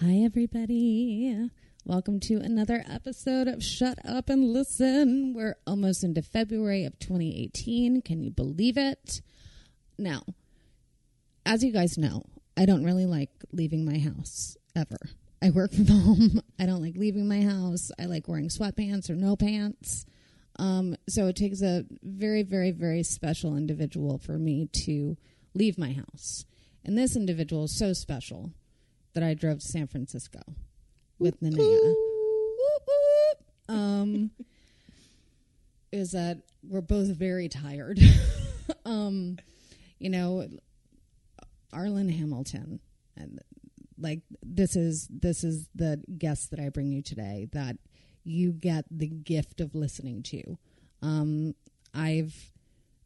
Hi, everybody. Welcome to another episode of Shut Up and Listen. We're almost into February of 2018. Can you believe it? Now, as you guys know, I don't really like leaving my house ever. I work from home. I don't like leaving my house. I like wearing sweatpants or no pants. Um, so it takes a very, very, very special individual for me to leave my house. And this individual is so special that I drove to San Francisco with Nanea. Um, is that we're both very tired. um, you know, Arlan Hamilton, and like this is this is the guest that I bring you today that you get the gift of listening to. Um, I've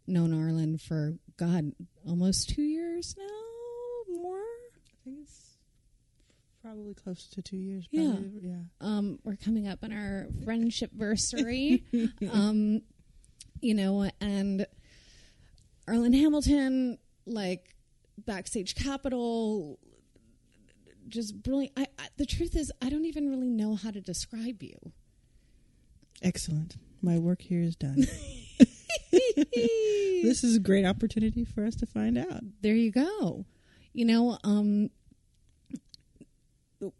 known Arlan for God almost two years now, more. I think it's probably close to two years. Yeah. Probably, yeah. um, we're coming up on our friendship versary. um, you know, and Arlan Hamilton, like backstage capital, just brilliant. I, I, the truth is, I don't even really know how to describe you. Excellent. My work here is done. this is a great opportunity for us to find out. there you go. You know, um,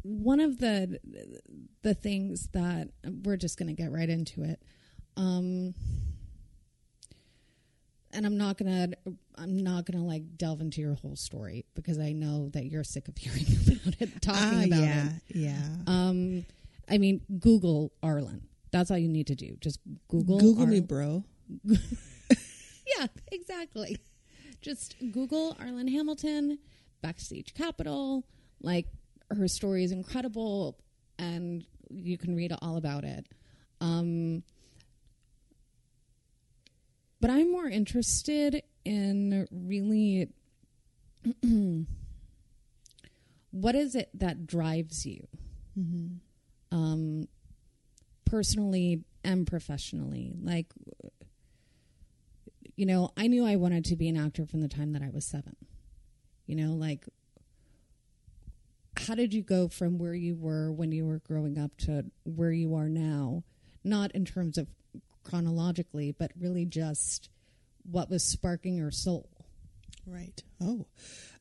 one of the the things that we're just going to get right into it. Um, and I'm not gonna I'm not gonna like delve into your whole story because I know that you're sick of hearing about it, talking Ah, about yeah, it. yeah. Um, I mean, Google Arlan. That's all you need to do. Just Google Google me, bro. yeah, exactly. Just Google Arlan Hamilton, Backstage Capital. Like her story is incredible, and you can read all about it. Um, but I'm more interested in really what is it that drives you, um, personally and professionally. Like you know, I knew I wanted to be an actor from the time that I was seven. You know, like, how did you go from where you were when you were growing up to where you are now? Not in terms of chronologically, but really just what was sparking your soul. Right. Oh,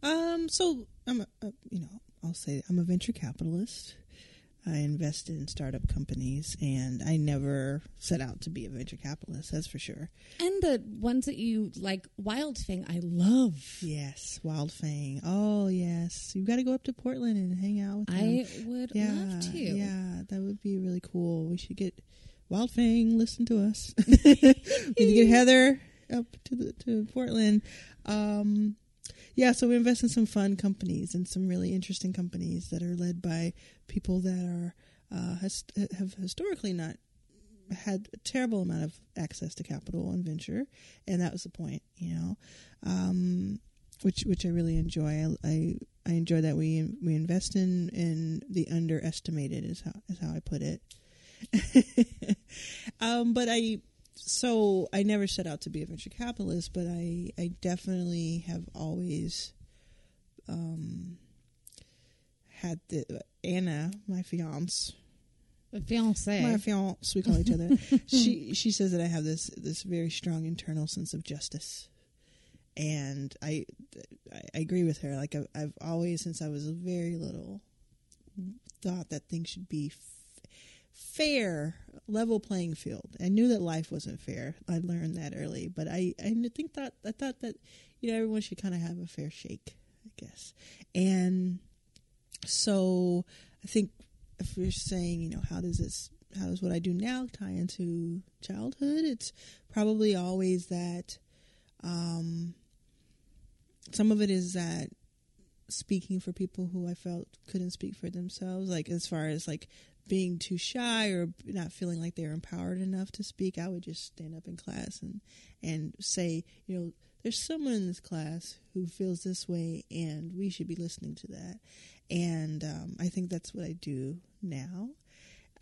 um. So I'm, a, a, you know, I'll say I'm a venture capitalist. I invested in startup companies, and I never set out to be a venture capitalist. That's for sure. And the ones that you like, Wild Thing, I love. Yes, Wild Fang. Oh, yes. You've got to go up to Portland and hang out with them. I would yeah, love to. Yeah, that would be really cool. We should get Wildfang. Listen to us. we need to get Heather up to the to Portland. Um, yeah, so we invest in some fun companies and some really interesting companies that are led by people that are uh, has, have historically not had a terrible amount of access to capital and venture, and that was the point, you know, um, which which I really enjoy. I, I I enjoy that we we invest in in the underestimated is how is how I put it. um, but I so I never set out to be a venture capitalist, but I I definitely have always um had the Anna, my fiance, A fiance. my fiance, we call each other. she she says that I have this this very strong internal sense of justice, and I I, agree with her. Like I've, I've always, since I was very little, thought that things should be fair, level playing field. I knew that life wasn't fair. I learned that early, but I I think that I thought that you know everyone should kind of have a fair shake, I guess, and so I think if you're saying, you know, how does this, how does what I do now tie into childhood? It's probably always that, um, some of it is that speaking for people who I felt couldn't speak for themselves, like as far as like being too shy or not feeling like they're empowered enough to speak, I would just stand up in class and and say, you know, there's someone in this class who feels this way, and we should be listening to that. And um, I think that's what I do now.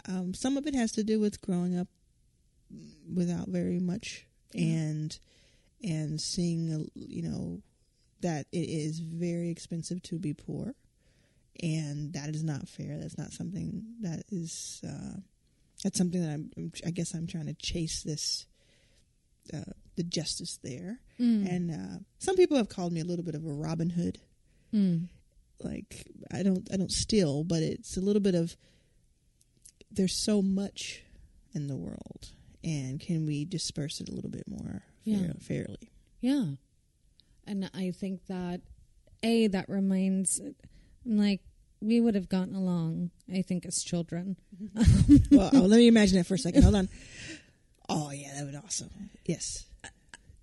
Um, some of it has to do with growing up without very much and and seeing you know that it is very expensive to be poor and that is not fair that's not something that is uh, that's something that I'm I guess I'm trying to chase this uh, the justice there Mm. and uh, some people have called me a little bit of a Robin Hood Mm. like I don't I don't steal, but it's a little bit of there's so much in the world, and can we disperse it a little bit more Yeah. fairly? Yeah. And I think that, A, that reminds, I'm like, we would have gotten along, I think, as children. Mm-hmm. well, oh, let me imagine that for a second. Hold on. Oh yeah, that would be awesome. Yes,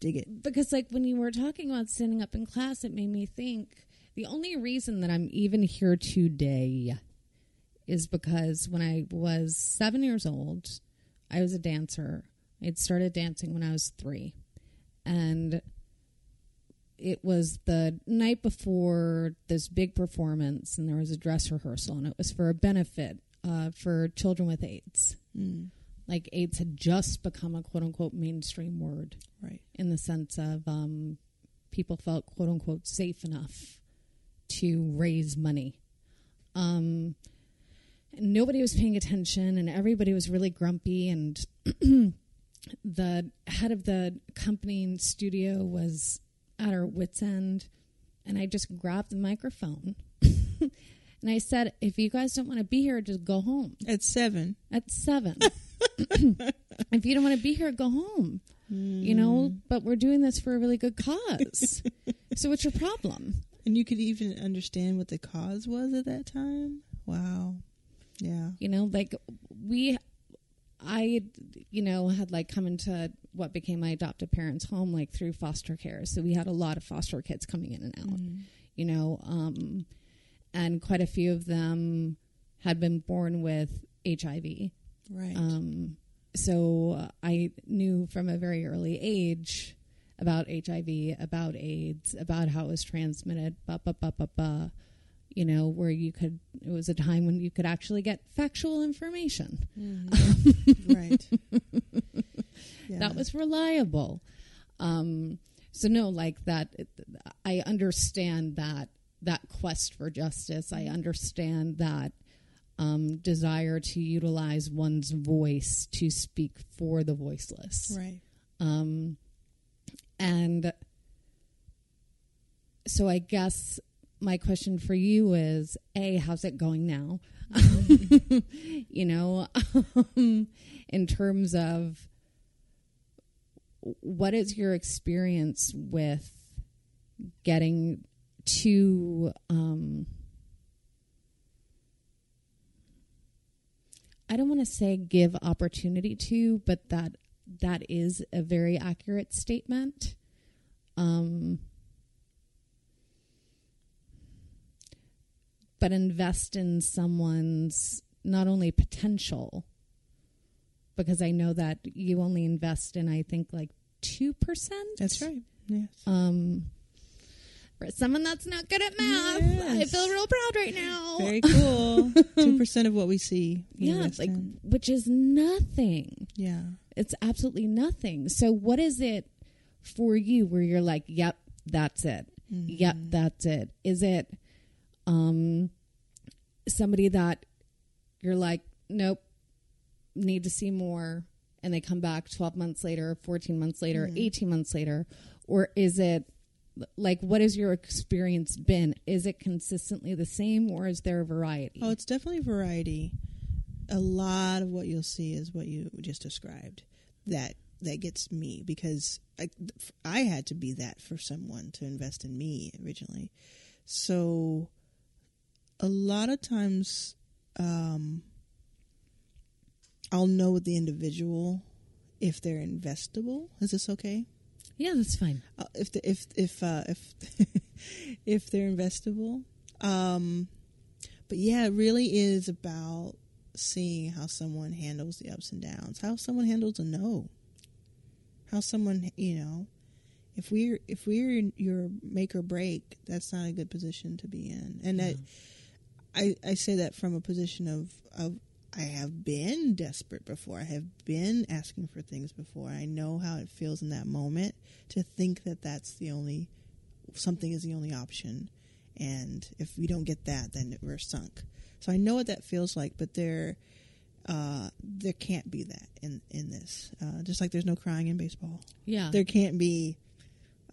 dig it. because like when you were talking about standing up in class it made me think the only reason that i'm even here today is because when i was seven years old i was a dancer i'd started dancing when i was three and it was the night before this big performance and there was a dress rehearsal and it was for a benefit uh, for children with aids Mm, like aids had just become a quote unquote mainstream word right. in the sense of um, people felt quote unquote safe enough to raise money. Um, and nobody was paying attention, and everybody was really grumpy. And the head of the company and studio was at our wits' end. And I just grabbed the microphone and I said, If you guys don't want to be here, just go home At seven, at seven. if you don't want to be here, go home. You know, hmm. but we're doing this for a really good cause. so what's your problem? and you could even understand what the cause was at that time. Wow. Yeah. You know, like we, I, you know, had like come into what became my adopted parents' home like through foster care. So we had a lot of foster kids coming in and out. You know, um, and quite a few of them had been born with HIV. Right. Um, so I knew from a very early age about HIV, about AIDS, about how it was transmitted, ba ba ba ba ba. You know, where you could, it was a time when you could actually get factual information right. Yeah. that was reliable. Um, so no, like that, I understand that that quest for justice. I understand that um, desire to utilize one's voice to speak for the voiceless. right. Um, and so I guess my question for you is A, how's it going now? you know, um, in terms of what is your experience with getting to um, I don't want to say give opportunity to, but that that is a very accurate statement. Um, but invest in someone's not only potential, because I know that you only invest in, I think, like 2%. That's right. Yes. Um, for someone that's not good at math, I feel real proud right now. Very cool. Two percent of what we see. yeah, invest like in. which is nothing. yeah. It's absolutely nothing. So what is it for you where you're like, "Yep, that's it. Yep, that's it." Is it um somebody that you're like, "Nope, need to see more." And they come back 12 months later, 14 months later, 18 months later, or is it like what has your experience been? Is it consistently the same or is there a variety? Oh, it's definitely variety. A lot of what you'll see is what you just described. That that gets me because I, I had to be that for someone to invest in me originally. So a lot of times um, I'll know with the individual if they're investable. Is this okay? Yeah, that's fine. uh, if the, if if uh, if if they're investable. Um, but yeah, it really is about seeing how someone handles the ups and downs, how someone handles a no, how someone you know. If we're if we're in your make or break, that's not a good position to be in, and that I I say that from a position of of I have been desperate before. I have been asking for things before. I know how it feels in that moment to think that that's the only something is the only option, and if we don't get that, then we're sunk. So I know what that feels like, but there, uh, there can't be that in in this. Uh, just like there's no crying in baseball, Yeah. there can't be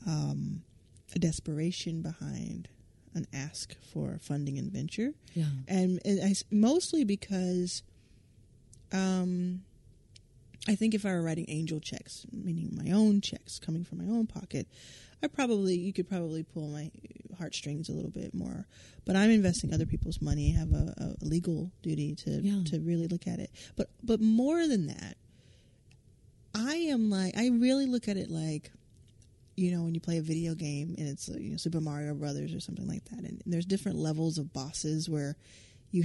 um, a desperation behind an ask for funding and venture yeah. and, and I mostly because um, I think if I were writing angel checks, meaning my own checks coming from my own pocket, I probably you could probably pull my heartstrings a little bit more. But I'm investing other people's money. I have a, a legal duty to Yeah. to really look at it. But but more than that, I am like I really look at it like you know when you play a video game and it's you know Super Mario Brothers or something like that, and there's different levels of bosses where you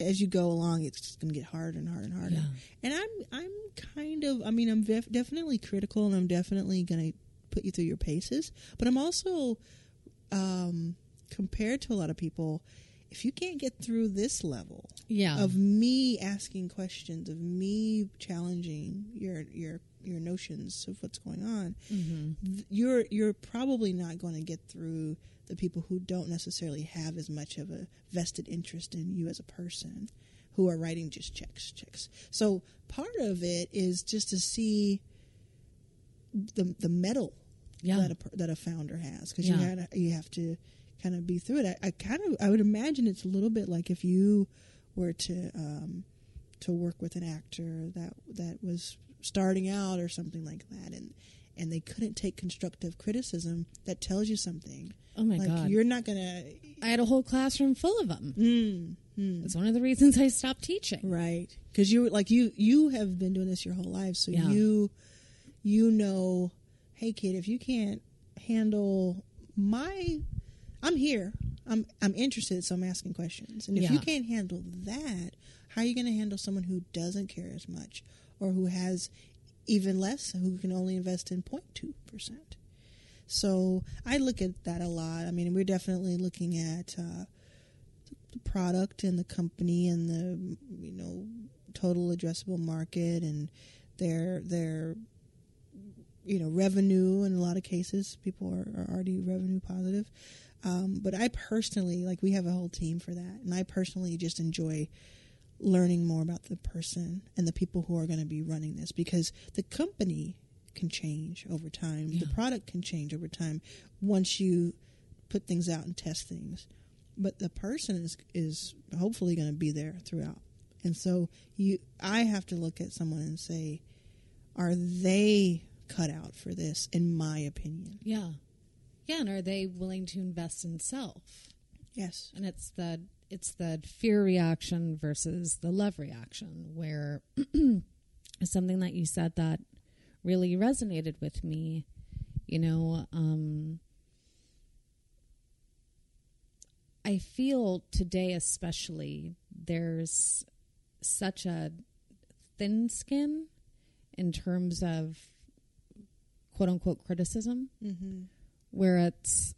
as you go along it's just going to get harder and harder and harder. Yeah. And I'm I'm kind of I mean I'm def- definitely critical and I'm definitely going to put you through your paces, but I'm also um, compared to a lot of people. If you can't get through this level, Yeah. of me asking questions, of me challenging your your your notions of what's going on, th- you're you're probably not going to get through the people who don't necessarily have as much of a vested interest in you as a person, who are writing just checks, checks. So part of it is just to see the the mettle Yeah. that a that a founder has because Yeah. you had you have to kind of be through it. I, I kind of I would imagine it's a little bit like if you were to um, to work with an actor that that was starting out or something like that, and and they couldn't take constructive criticism. That tells you something. Oh my like God. you're not gonna I had a whole classroom full of them. mm, mm, It's one of the reasons I stopped teaching. right because you like you you have been doing this your whole life, so Yeah. you you know, hey kid, if you can't handle my I'm here. I'm I'm interested, so I'm asking questions. And if you can't handle that, how are you going to handle someone who doesn't care as much, or who has even less, who can only invest in 0.2 percent? So I look at that a lot. I mean, we're definitely looking at uh, the product and the company and the you know total addressable market and their their you know revenue in a lot of cases people are, are already revenue positive um, but i personally like we have a whole team for that and i personally just enjoy learning more about the person and the people who are going to be running this because the company can change over time. The product can change over time once you put things out and test things. But the person is is hopefully going to be there throughout. And so you i have to look at someone and say are they cut out for this in my opinion? Yeah. Yeah, and are they willing to invest in self? yes. And it's the it's the fear reaction versus the love reaction where something that you said that really resonated with me, you know, um I feel today especially there's such a thin skin in terms of quote unquote criticism mm-hmm. where it's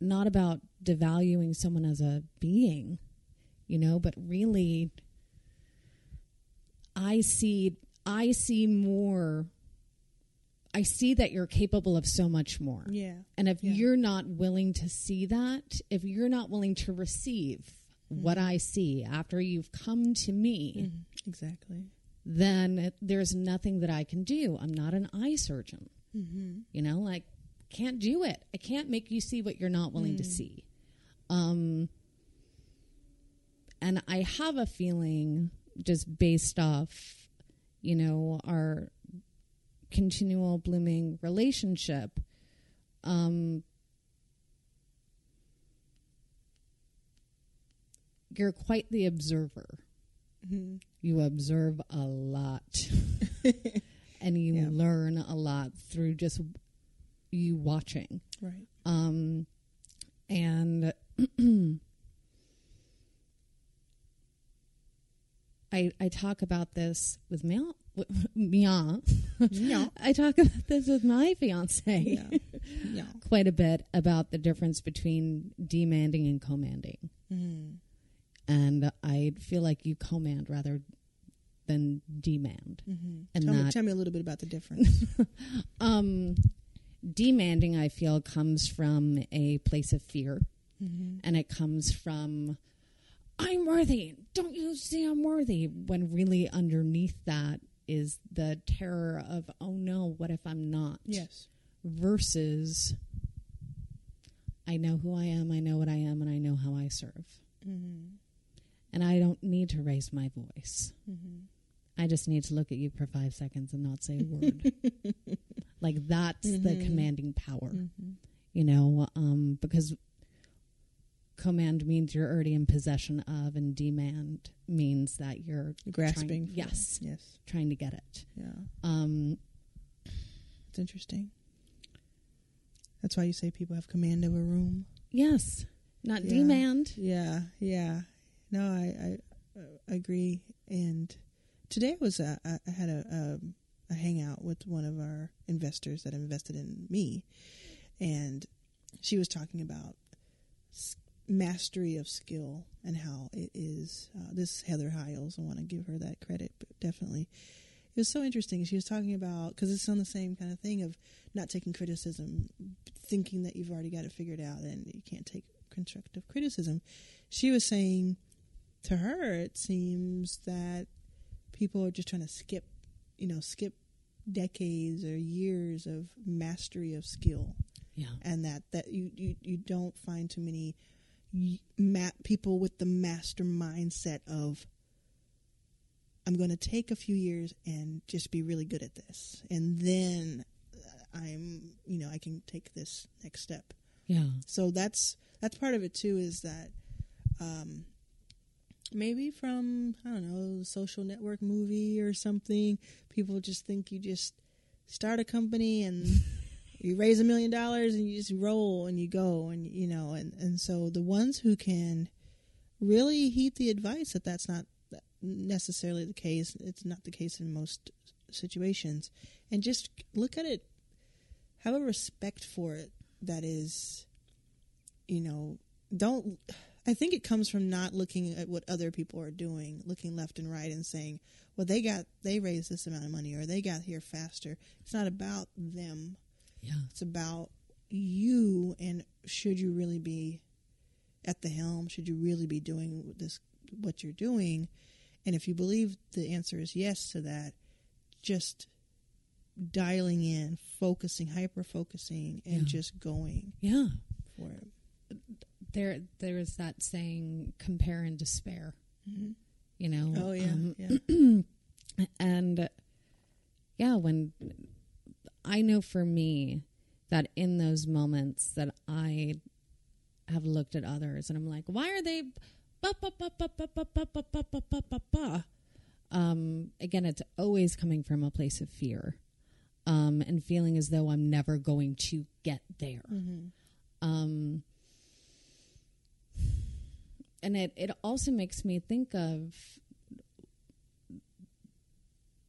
not about devaluing someone as a being, you know, but really I see I see more I see that you're capable of so much more. yeah And if Yeah. you're not willing to see that, if you're not willing to receive what mm-hmm. I see after you've come to me, mm-hmm. exactly then there's nothing that I can do. I'm not an eye surgeon. mm-hmm. You know, like can't do it. I can't make you see what you're not willing to mm. see. Um and I have a feeling just based off, you know, our continual blooming relationship um you're quite the observer. Mm-hmm. You observe a lot. and you Yeah. learn a lot through just you watching. Right. Um, and I I talk about this with Mia. Mia. Yeah. I talk about this with my fiance Yeah. Yeah. quite a bit about the difference between demanding and commanding. Mm-hmm. And I feel like you command rather than demand. Mm-hmm. And tell, me, tell me a little bit about the difference. Um, demanding, I feel, comes from a place of fear, mm-hmm. and it comes from I'm worthy. Don't you see I'm worthy? When really underneath that is the terror of oh no, what if I'm not? Yes. Versus I know who I am, I know what I am, and I know how I serve, Mm-hmm. and I don't need to raise my voice. Mm-hmm. I just need to look at you for five seconds and not say a word. like that's the Mhm. commanding power, Mm-hmm. you know, um, because command means you're already in possession of, and demand means that you're Grasping. Trying, for- yes, Yes. trying to get it. Yeah. Um, It's interesting. That's why you say people have command of a room. yes, not Yeah. demand. Yeah, yeah. No, I I, uh, agree. And today I was a, I I had a, a a hangout with one of our investors that invested in me, and she was talking about mastery of skill and how it is. Uh, this Heather Hiles, I want to give her that credit, but definitely. It was so interesting. She was talking about because it's on the same kind of thing of not taking criticism, thinking that you've already got it figured out and you can't take constructive criticism. She was saying to her, it seems that people are just trying to skip, you know, skip decades or years of mastery of skill, Yeah, and that that you you, you don't find too many ma- people with the master mindset of I'm going to take a few years and just be really good at this, and then uh, I'm, you know, I can take this next step. yeah, So that's that's part of it too. Is that um, maybe from I don't know social network movie or something? People just think you just start a company and you raise a million dollars and you just roll and you go and you know and and so the ones who can really heed the advice that that's not necessarily the case. It's not the case in most situations, and just look at it. Have a respect for it that is you know, don't. I think it comes from not looking at what other people are doing, looking left and right, and saying, "Well, they got they raised this amount of money, or they got here faster." It's not about them. Yeah, It's about you, and should you really be at the helm? Should you really be doing this? What you're doing, and if you believe the answer is yes to that, just dialing in, focusing, hyper focusing, and Yeah. just going yeah. for it. There, there is that saying, "Compare and despair." Mhm. You know. Oh yeah, um, yeah. and yeah when I know for me that in those moments that I have looked at others and I'm like, why are they um, again, it's always coming from a place of fear um, and feeling as though I'm never going to get there. Mm-hmm. Um, and it, it also makes me think of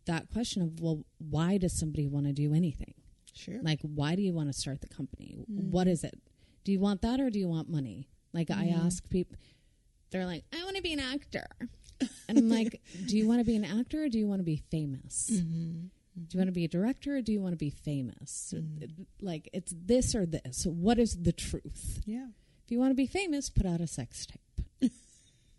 that question of well why does somebody want to do anything Sure. like why do you want to start the company Mm. what is it do you want that or do you want money like i Mm-hmm. ask people they're like i want to be an actor and i'm like do you want to be an actor or do you want to be famous Mm-hmm. do you want to be a director or do you want to be famous Mm. like it's this or this what is the truth yeah. if you want to be famous, put out a sex tape.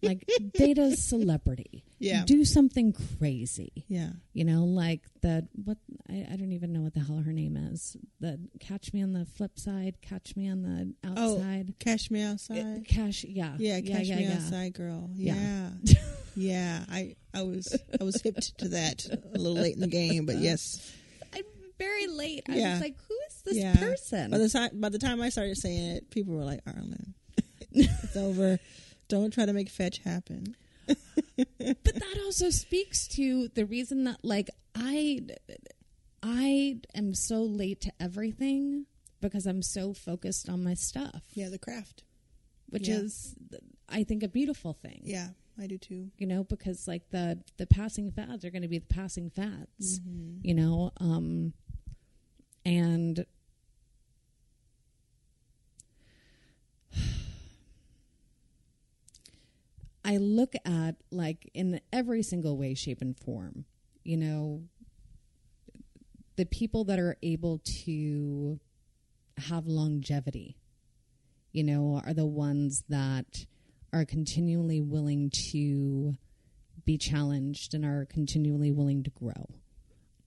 like date a celebrity. Yeah. Do something crazy. Yeah. You know, like the what I, I don't even know what the hell her name is. The catch me on the flip side, catch me on the outside. Cash me Uh, outside. Cash yeah. yeah, yeah, cash yeah, me yeah. outside, girl. Yeah. Yeah. yeah. I I was I was hipped to that a little late in the game, but yes. I'm very late. I was like, who is this person? By the time by the time I started saying it, people were like, Arlan, it's over. Don't try to make fetch happen. but that also speaks to the reason that like I I am so late to everything because I'm so focused on my stuff. Yeah, the craft. which Yeah. is I think a beautiful thing. Yeah, I do too. You know, because like the the passing fads are going to be the passing fads. You know, um and I look at like in every single way shape and form, you know, the people that are able to have longevity you know, are the ones that are continually willing to be challenged and are continually willing to grow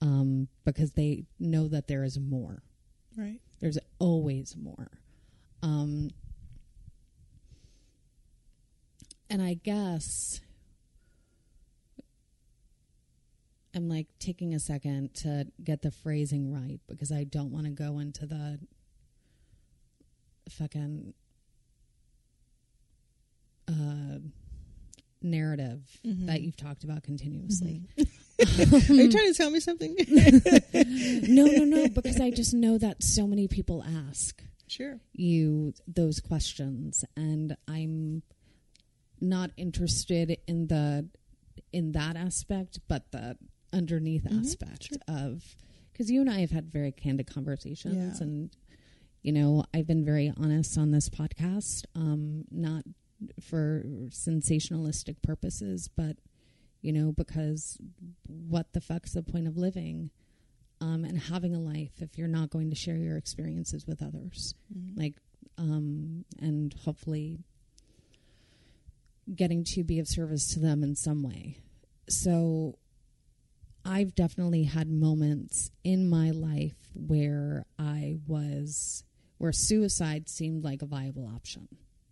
um, because they know that there is more. Right. There's always more. Um, and I guess I'm like taking a second to get the phrasing right because I don't want to go into the fucking uh, narrative that you've talked about continuously. Are you trying to tell me something? no, no, no, because I just know that so many people ask sure. you those questions and I'm not interested in the in that aspect but the underneath aspect of because you and I have had very candid conversations Yeah. and you know I've been very honest on this podcast um not for sensationalistic purposes but you know because what the fuck's the point of living um, and having a life if you're not going to share your experiences with others? Like um, and hopefully getting to be of service to them in some way. So i've definitely had moments in my life where i was where suicide seemed like a viable option.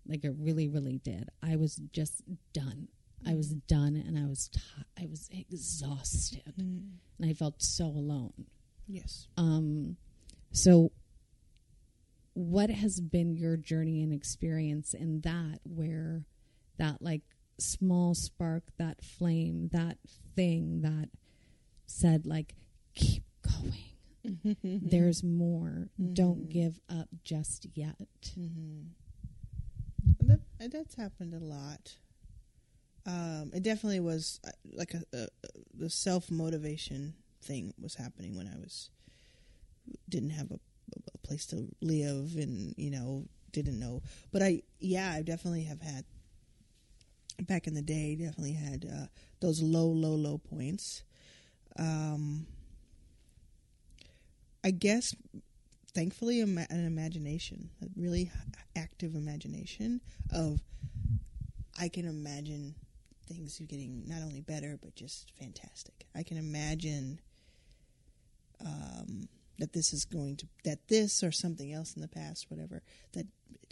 Like it really really did. I was just done. I was done and i was ti i was exhausted. And i felt so alone. Yes. um, so, what has been your journey and experience in that where that like small spark, that flame, that thing that said, like, keep going? There's more. Don't give up just yet. That, uh, that's happened a lot. Um, it definitely was uh, like a, a, a the self motivation thing was happening when I was didn't have a, a place to live and you know didn't know. But I yeah I definitely have had back in the day definitely had uh, those low low low points. Um, I guess thankfully an imagination, a really active imagination of I can imagine things getting not only better but just fantastic. I can imagine um, that this is going to that this or something else in the past, whatever that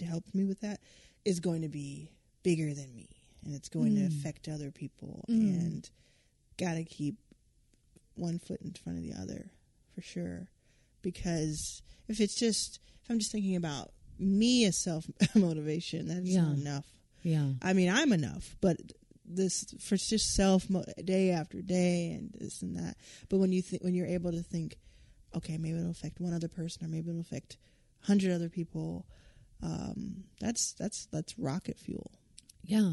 helped me with that, is going to be bigger than me, and it's going to affect other people, and got to keep one foot in front of the other for sure. Because if it's just if I'm just thinking about me as self motivation, that's Yeah. not enough. Yeah. I mean, I'm enough, but this for just self day after day and this and that. But when you think when you're able to think, okay, maybe it'll affect one other person, or maybe it'll affect hundred other people. Um, that's that's that's rocket fuel. Yeah.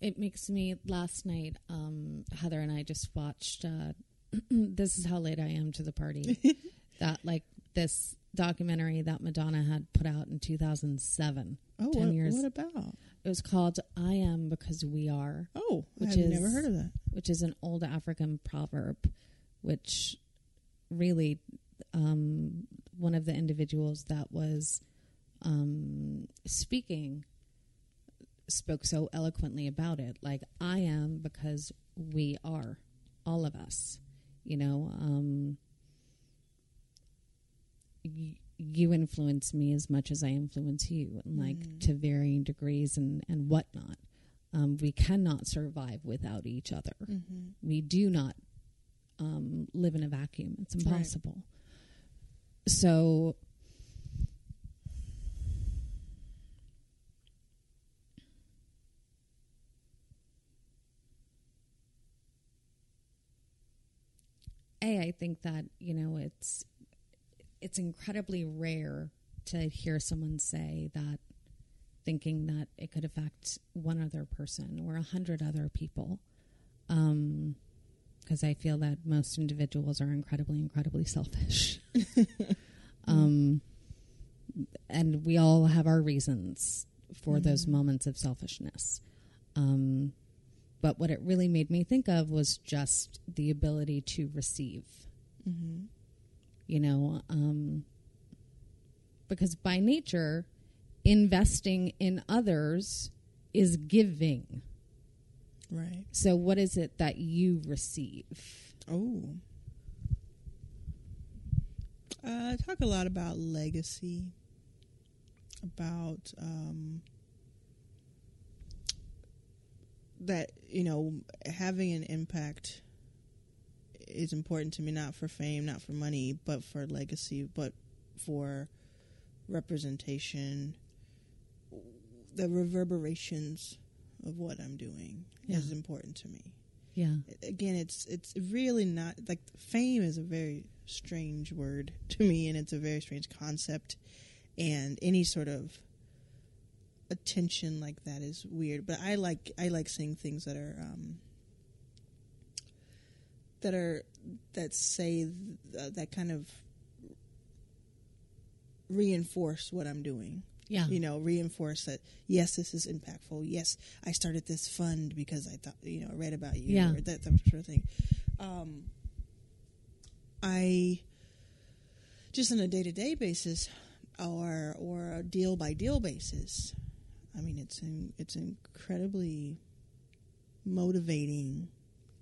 It makes me last night, um, Heather and I just watched uh this is how late I am to the party. that like this documentary that Madonna had put out in two thousand seven. Oh, Ten what, years. what about? It was called I Am Because We Are, Oh, Which I've is- never heard of that. which is an old African proverb, which really um one of the individuals that was um speaking spoke so eloquently about it. Like i am because we are all of us you know um y- you influence me as much as i influence you and like to varying degrees and and whatnot. Um we cannot survive without each other. We do not um live in a vacuum. It's impossible. So a I think that you know it's it's incredibly rare to hear someone say that thinking that it could affect one other person or a hundred other people. Um, because I feel that most individuals are incredibly, incredibly selfish. um, and we all have our reasons for those moments of selfishness. Um, but what it really made me think of was just the ability to receive. You know, um, because by nature, investing in others is giving. Right. So, what is it that you receive? Oh. Uh, I talk a lot about legacy, about um, that, you know, having an impact is important to me, not for fame, not for money, but for legacy, but for representation, the reverberations of what I'm doing is important to me. Yeah. again it's it's really not like fame is a very strange word to me and it's a very strange concept and any sort of attention like that is weird but i like i like seeing things that are um that are that say th- that kind of reinforce what i'm doing Yeah. you know, reinforce that yes, this is impactful. Yes, I started this fund because I thought you know I read about you Yeah. or that, that sort of thing. Um, I just on a day to day basis or or a deal by deal basis. I mean, it's in, it's incredibly motivating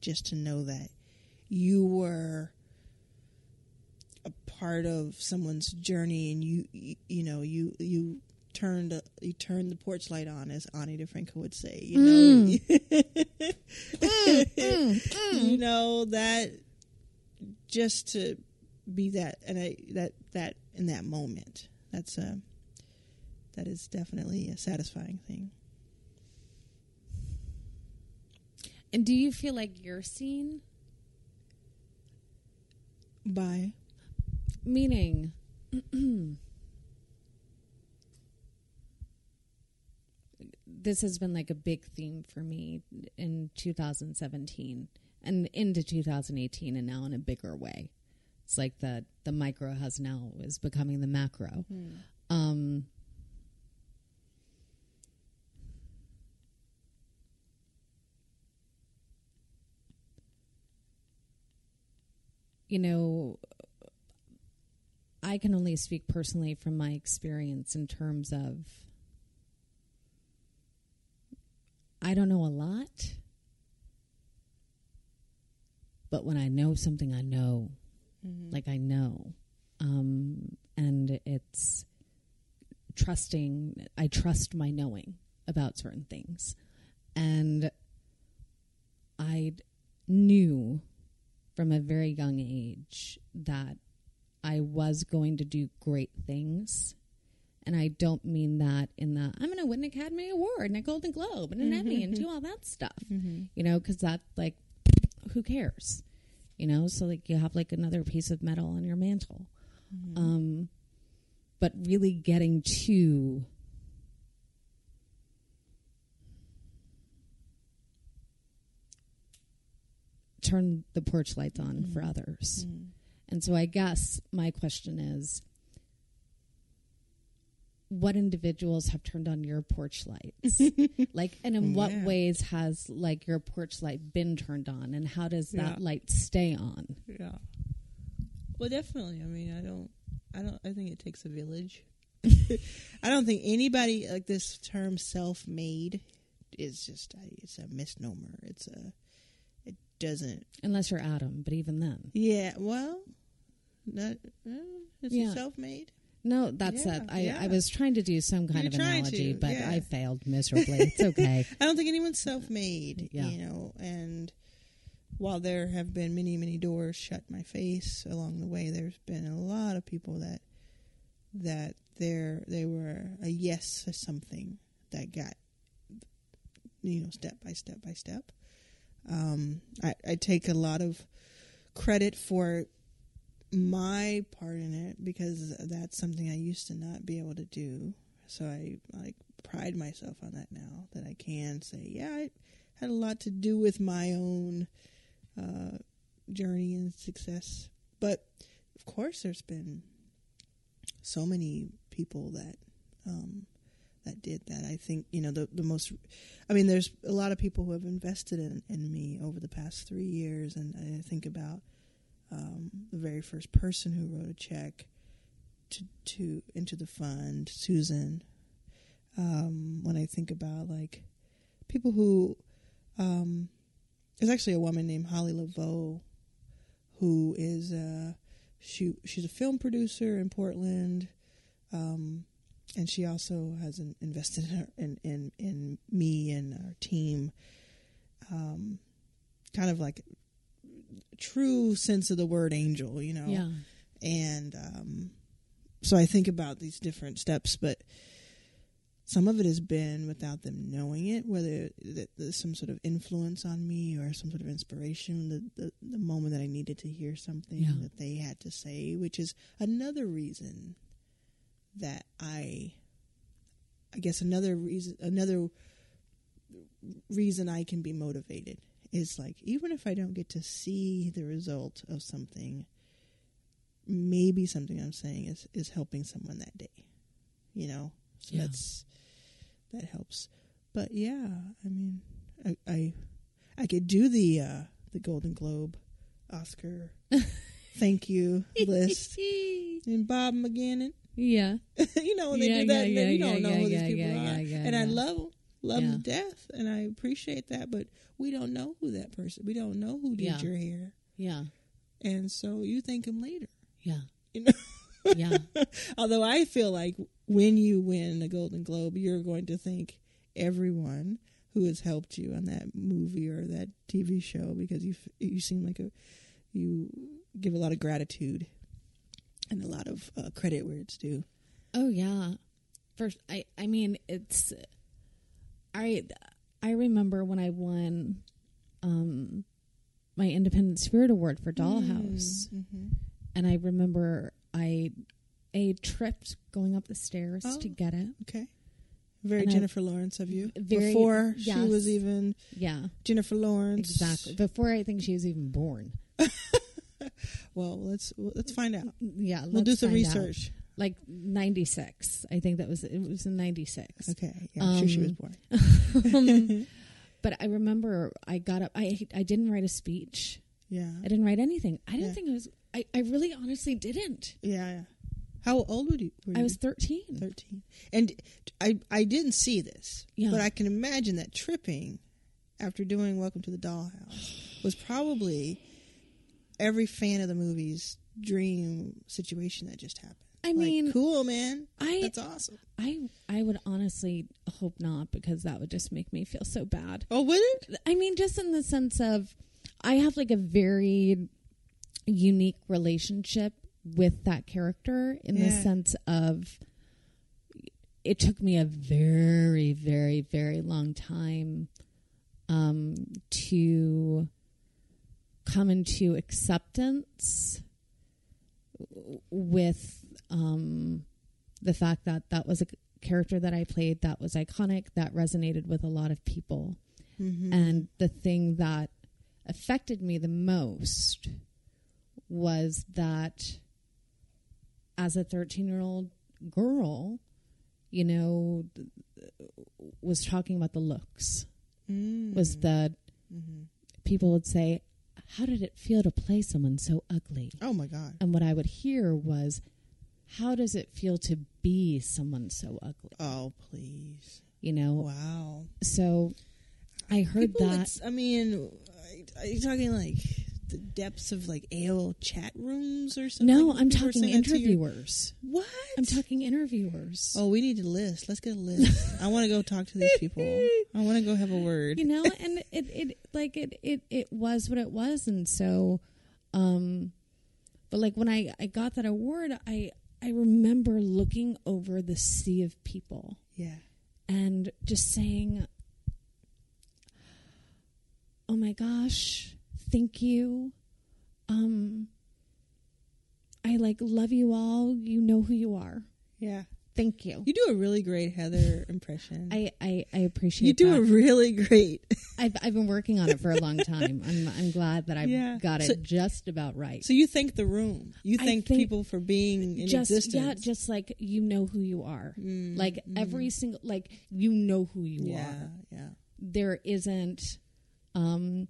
just to know that you were a part of someone's journey and you you, you know you you turned you turned the porch light on as Ani DiFranco would say you know? Mm. Mm, mm, you know that just to be that and I that that in that moment that's a that is definitely a satisfying thing And do you feel like you're seen? by Meaning, this has been like a big theme for me in 2017 and into 2018 and now in a bigger way. It's like the the micro has now is becoming the macro. Um you know, I can only speak personally from my experience in terms of I don't know a lot, but when I know something, I know. Like I know. Um, and it's trusting, I trust my knowing about certain things. And I knew from a very young age that I was going to do great things. And I don't mean that in the I'm going to win an Academy Award and a Golden Globe and an Emmy and do mm-hmm. all that stuff, mm-hmm. you know, because that like who cares, you know? So like you have like another piece of metal on your mantel, mm-hmm. um, but really getting to turn the porch lights on for mm. others. Mm. And so I guess my question is what individuals have turned on your porch lights? like and in what ways has like your porch light been turned on and how does that Yeah. light stay on? Yeah. Well, definitely. I mean, I don't. I don't. I think it takes a village. I don't think anybody like this term "self-made" is just. a- It's a misnomer. It's a. Doesn't. Unless you're Adam, but even then. Yeah. Well, not. Uh, is Yeah. it self-made? No, that's Yeah, it. I, yeah. I was trying to do some kind You're of analogy, to, but yeah. I failed miserably. It's okay. I don't think anyone's self-made. Yeah. You know, and while there have been many, many doors shut my face along the way, there's been a lot of people that that there they were a yes to something that got you know step by step by step. Um, I, I take a lot of credit for my part in it because that's something I used to not be able to do. So I like pride myself on that now that I can say, yeah, I had a lot to do with my own uh, journey and success. But of course, there's been so many people that um, that did that. I think you know the the most. I mean, there's a lot of people who have invested in, in me over the past three years, and I think about um, the very first person who wrote a check to to into the fund, Susan. Um, when I think about like people who, um, there's actually a woman named Holly Laveau, who is uh, she she's a film producer in Portland. Um, and she also has an invested in, her, in, in in me and our team. Um, kind of like true sense of the word angel, you know. Yeah. And um, so I think about these different steps, but some of it has been without them knowing it, whether there's some sort of influence on me or some sort of inspiration, the, the, the moment that I needed to hear something Yeah. that they had to say, which is another reason that I, I guess another reason, another reason I can be motivated is like, even if I don't get to see the result of something, maybe something I'm saying is, is helping someone that day, you know? So Yeah. that's, that helps. But yeah, I mean, I, I, I could do the, uh, the Golden Globe, Oscar, thank you list. And Bob McGinnon, yeah. you know when they Yeah, do that, yeah, and then you yeah, don't know who these people are, and I love them, love them to death, and I appreciate that. But we don't know who that person. We don't know who did your hair, Yeah. and so you thank them later. Yeah. You know. Yeah. Although I feel like when you win a Golden Globe, you're going to thank everyone who has helped you on that movie or that TV show because you you seem like a you give a lot of gratitude and a lot of uh, credit where it's due. Oh yeah. First I I mean it's I I remember when I won um my Independent Spirit Award for Dollhouse. Mm-hmm. And I remember I a tripped going up the stairs Oh. to get it. Okay. Very And I- Jennifer Lawrence of you. Very- Before she was even Yeah. Jennifer Lawrence. Exactly. Before I think she was even born. Well, let's let's find out. Yeah, We'll do some find out. research. Like 96. I think that was it was in 96. Okay. Yeah, I'm sure she was Um, born. Um, but I remember I got up I I didn't write a speech. Yeah. I didn't write anything. I didn't Yeah. think I was. I, I really honestly didn't. Yeah. yeah. How old were you? Were I you? was 13. 13 and i i didn't see this Yeah. but i can imagine that tripping after doing welcome to the dollhouse was probably every fan of the movie's dream situation that just happened. I Like, mean, cool man. I that's awesome. I I would honestly hope not because that would just make me feel so bad. oh would it? I mean, just in the sense of I have like a very unique relationship with that character in the sense of it took me a very, very, very long time um, to come into acceptance with um, the fact that that was a character that I played that was iconic, that resonated with a lot of people. Mm-hmm. And the thing that affected me the most was that as a 13 year old girl, you know, th- was talking about the looks. Mm. Was that mm-hmm. people would say, How did it feel to play someone so ugly? oh my god And what I would hear was, How does it feel to be someone so ugly? oh please You know? wow So I heard People, that. i mean are you talking like the depths of like AOL chat rooms or something No, I'm people talking interviewers. what I'm talking interviewers. Oh, we need a list. Let's get a list. I want to go talk to these people. I want to go have a word. you know and it it like it it it was what it was and so um but like when i i got that award i i remember looking over the sea of people yeah. and just saying oh my gosh thank you um, I like love you all. You know who you are. Yeah. Thank you. You do a really great Heather impression. I, I, I appreciate you do that. a really great. I've, I've been working on it for a long time. I'm, I'm glad that I've Yeah. got it So- just about right. So you thank the room. You I thanked people for being in just existence. yeah, just like you know who you are. Mm, like mhm. every single like you know who you yeah, are. yeah. There isn't um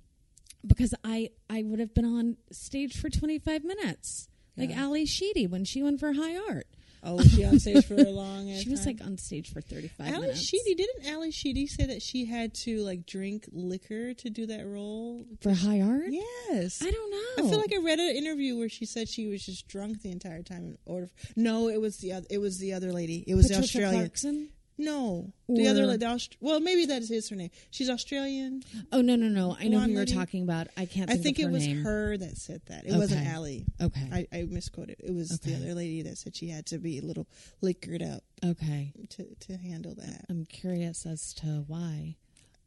because I I would have been on stage for 25 minutes. Like Ally Sheedy when she went for high art. Oh, was she on stage for a long She was time? like on stage for 35 Ally minutes. Sheedy didn't Ally Sheedy say that she had to like drink liquor to do that role for high art? Yes, I don't know. I feel like I read an interview where she said she was just drunk the entire time in order. For, no, it was the other. It was the other lady. It was the Patricia Australian. Clarkson? No, the other lady. The Aust- well, maybe that is her name. She's Australian. Oh no no no! I know who you're lady? talking about. I can't. I Think, think of it her was name. her that said that. It wasn't Okay. Ally. Okay. I, I misquoted. It was the other lady that said she had to be a little liquored up Okay. to to handle that. I'm curious as to why.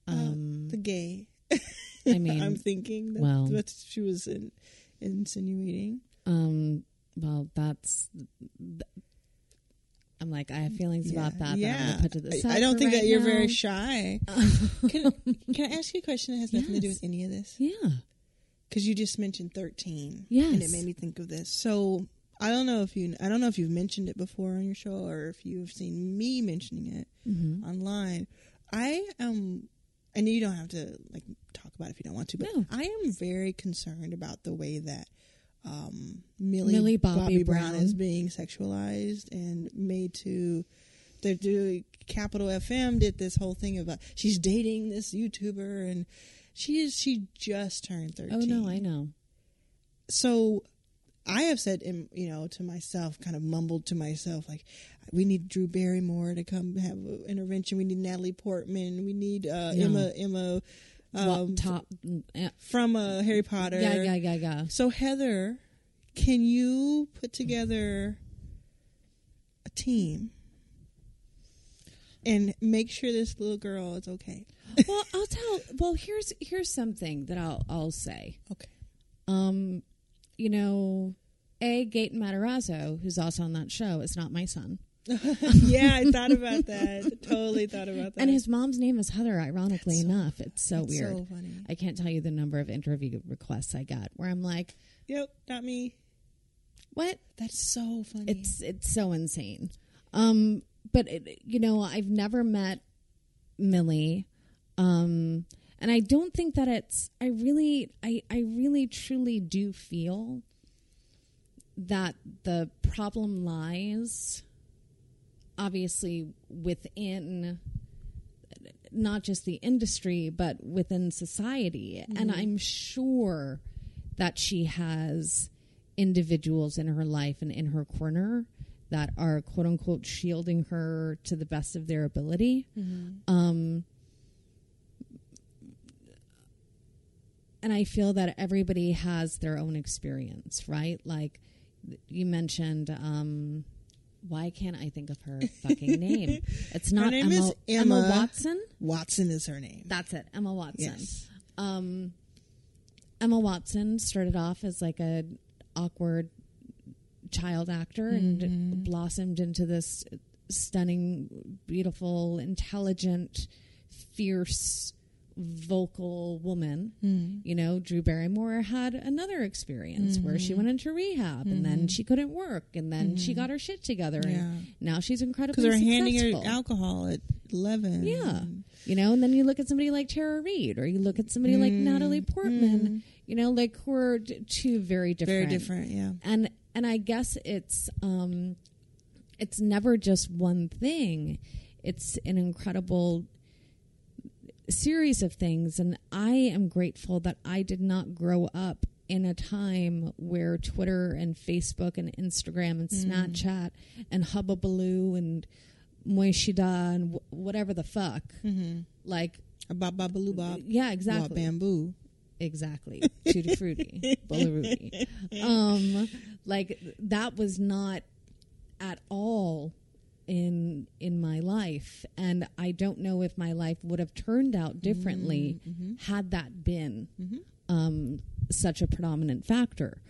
Uh, Um, the gay. I mean, I'm thinking that well- what she was in, insinuating. um, well, that's. th- I'm like, I have feelings about that. Yeah, that I'm put to the I- side I, don't think right that you're now. very shy. can, can I ask you a question that has nothing to do with any of this? Yeah. Because you just mentioned 13. Yes. and it made me think of this. So I don't know if you I don't know if you've mentioned it before on your show or if you've seen me mentioning it Mhm. online. I am. I know you don't have to like talk about it if you don't want to, but No. I am very concerned about the way that um, Millie, Millie Bobby Brown. Brown. is being sexualized and made to. They're doing Capital FM did this whole thing about she's dating this YouTuber and she is she just turned thirteen. Oh no, I know. So I have said, you know, to myself, kind of mumbled to myself, like, we need Drew Barrymore to come have an intervention. We need Natalie Portman. We need uh, Yeah. Emma Emma um, top. Yeah, from uh, Harry Potter. yeah, yeah, yeah, yeah. So Heather, can you put together a team and make sure this little girl is okay? well, I'll tell. Well, here's here's something that I'll I'll say. Okay. Um, you know, a Gaten Matarazzo, who's also on that show, is not my son. yeah, I thought about that. totally thought about that. And his mom's name is Heather, ironically enough. It's so that's weird. so funny. I can't tell you the number of interview requests I got where I'm like, Yep, not me. what? That's so funny. It's it's so insane. Um, but it, you know, I've never met Millie, um, and I don't think that it's. I really, I I really truly do feel that the problem lies, obviously, within not just the industry but within society. And i'm sure that she has individuals in her life and in her corner that are quote unquote shielding her to the best of their ability. Um and i feel that everybody has their own experience right? Like you mentioned um why can't I think of her fucking name? It's not name Emma, is Emma. Watson. Watson is her name. That's it, Emma Watson. Yes. Um, Emma Watson started off as like a awkward child actor Mm-hmm. and blossomed into this stunning, beautiful, intelligent, fierce, vocal woman. Mm. You know, Drew Barrymore had another experience where she went into rehab and then she couldn't work and then she got her shit together Mm-hmm. Yeah. and now she's incredibly Because they're handing her alcohol at 11. Yeah. You know, and then you look at somebody like Tara Reid or you look at somebody like Natalie Portman, you know, like who are two very different. Very different, yeah. And and I guess it's um it's never just one thing. It's an incredible series of things and I am grateful that I did not grow up in a time where Twitter and Facebook and Instagram and Mm. Snapchat and Hubbabaloo and Moishida and wh- whatever the fuck. Mm-hmm. Like, Bop, bop, baloo, bop. yeah, exactly. bamboo. Exactly. Tutti frutti. Bullarooty. Um, like that was not at all in in my life and I don't know if my life would have turned out differently Mm-hmm. had that been um such a predominant factor.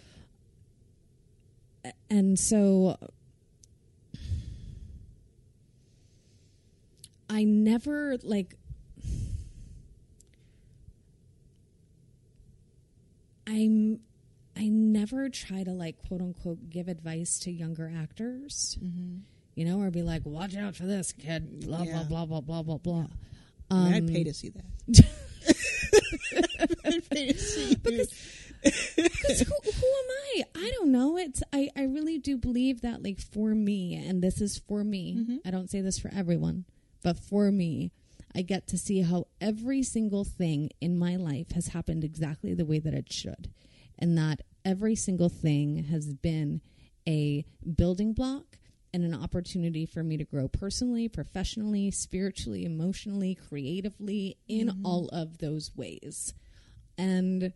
And so I never like I'm I never try to like quote unquote give advice to younger actors. You know, or be like, watch out for this kid, blah Yeah. blah blah blah blah blah blah. I mean, Um, I'd pay to see that. I'd pay to see because because who, who am I? I don't know. It's I, I really do believe that like for me, and this is for me. I don't say this for everyone, but for me, I get to see how every single thing in my life has happened exactly the way that it should, and that every single thing has been a building block and an opportunity for me to grow personally, professionally, spiritually, emotionally, creatively in mm-hmm. all of those ways. And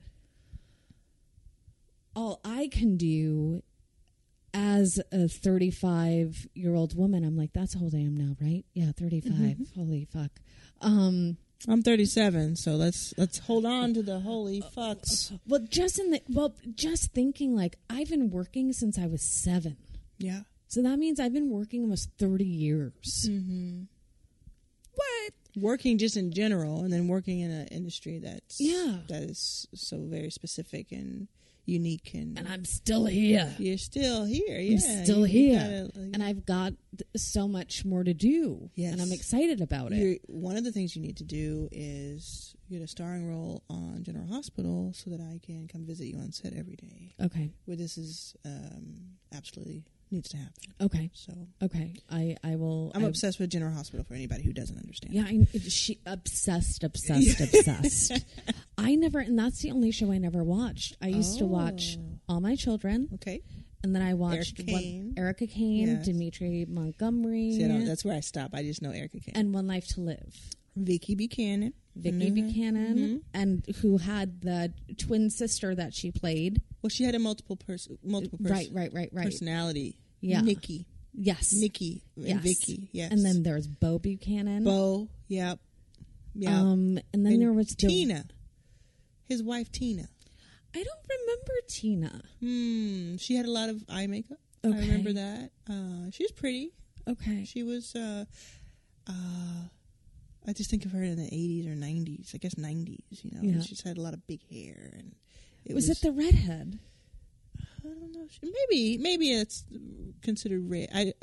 all I can do as a 35 year old woman, I'm like, that's how old I am now, right? Yeah, 35. Mm-hmm. Holy fuck. Um, I'm 37, so let's let's hold on to the holy uh, fucks. well, just in the, well, just thinking like I've been working since I was seven. Yeah. So that means I've been working almost 30 years. Mm-hmm. What? Working just in general, and then working in an industry that's Yeah. that is so very specific and unique, and, And I'm still here. you're still here. I'm still you- you here. gotta, and I've got so much more to do. Yes. And I'm excited about it. You're, one of the things you need to do is get a starring role on General Hospital so that I can come visit you on set every day. Okay. Where this is um, absolutely needs to happen. Okay. So Okay. I, I will. I'm I- obsessed with General Hospital for anybody who doesn't understand. Yeah, I, she obsessed, obsessed, obsessed. I never, and that's the only show I never watched. I used to watch Oh. All My Children, Okay. and then I watched Erica one- Kane. Erica Kane, Yes. Dimitri Montgomery, See, that's where I stop. I just know Erica Kane. and One Life to Live. Viki Buchanan. Viki Mhm. Buchanan, Mhm. and who had the twin sister that she played. Well, she had a multiple person, multiple pers- Right, right, right, right. personality. Yeah. Nikki, Yes, Nikki, and Yes. Viki. Yes, And then there's Bo Buchanan. Bo. Yep. Yeah. Um, and then And there was Tina, his wife Tina. I don't remember Tina. Hmm. She had a lot of eye makeup. I remember that. Uh, she was pretty. Okay. She was. Uh, uh, I just think of her in the eighties or nineties. I guess nineties. You know, Yeah. she just had a lot of big hair, and it was, was, it the redhead? I don't know. She- Maybe maybe it's considered red. I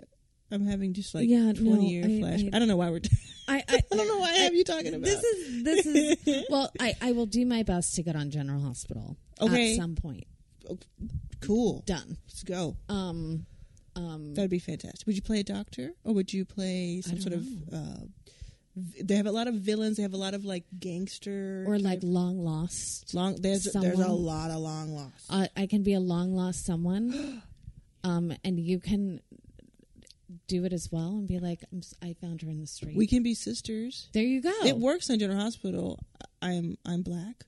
I'm having just like Yeah, twenty no, year I- flash. I- I, don't know why we're. I, I, I don't know why I have you talking about. This is this is well. I, I will do my best to get on General Hospital Okay. at some point. cool. Done. Let's go. Um, um, That would be fantastic. Would you play a doctor or would you play some sort of? Uh, they have a lot of villains. They have a lot of like gangster or like long lost. long. There's there's a lot of long lost. Uh, I can be a long lost someone, um, and you can do it as well and be like, I found her in the street. we can be sisters. there you go. It works on General Hospital. I'm I'm black.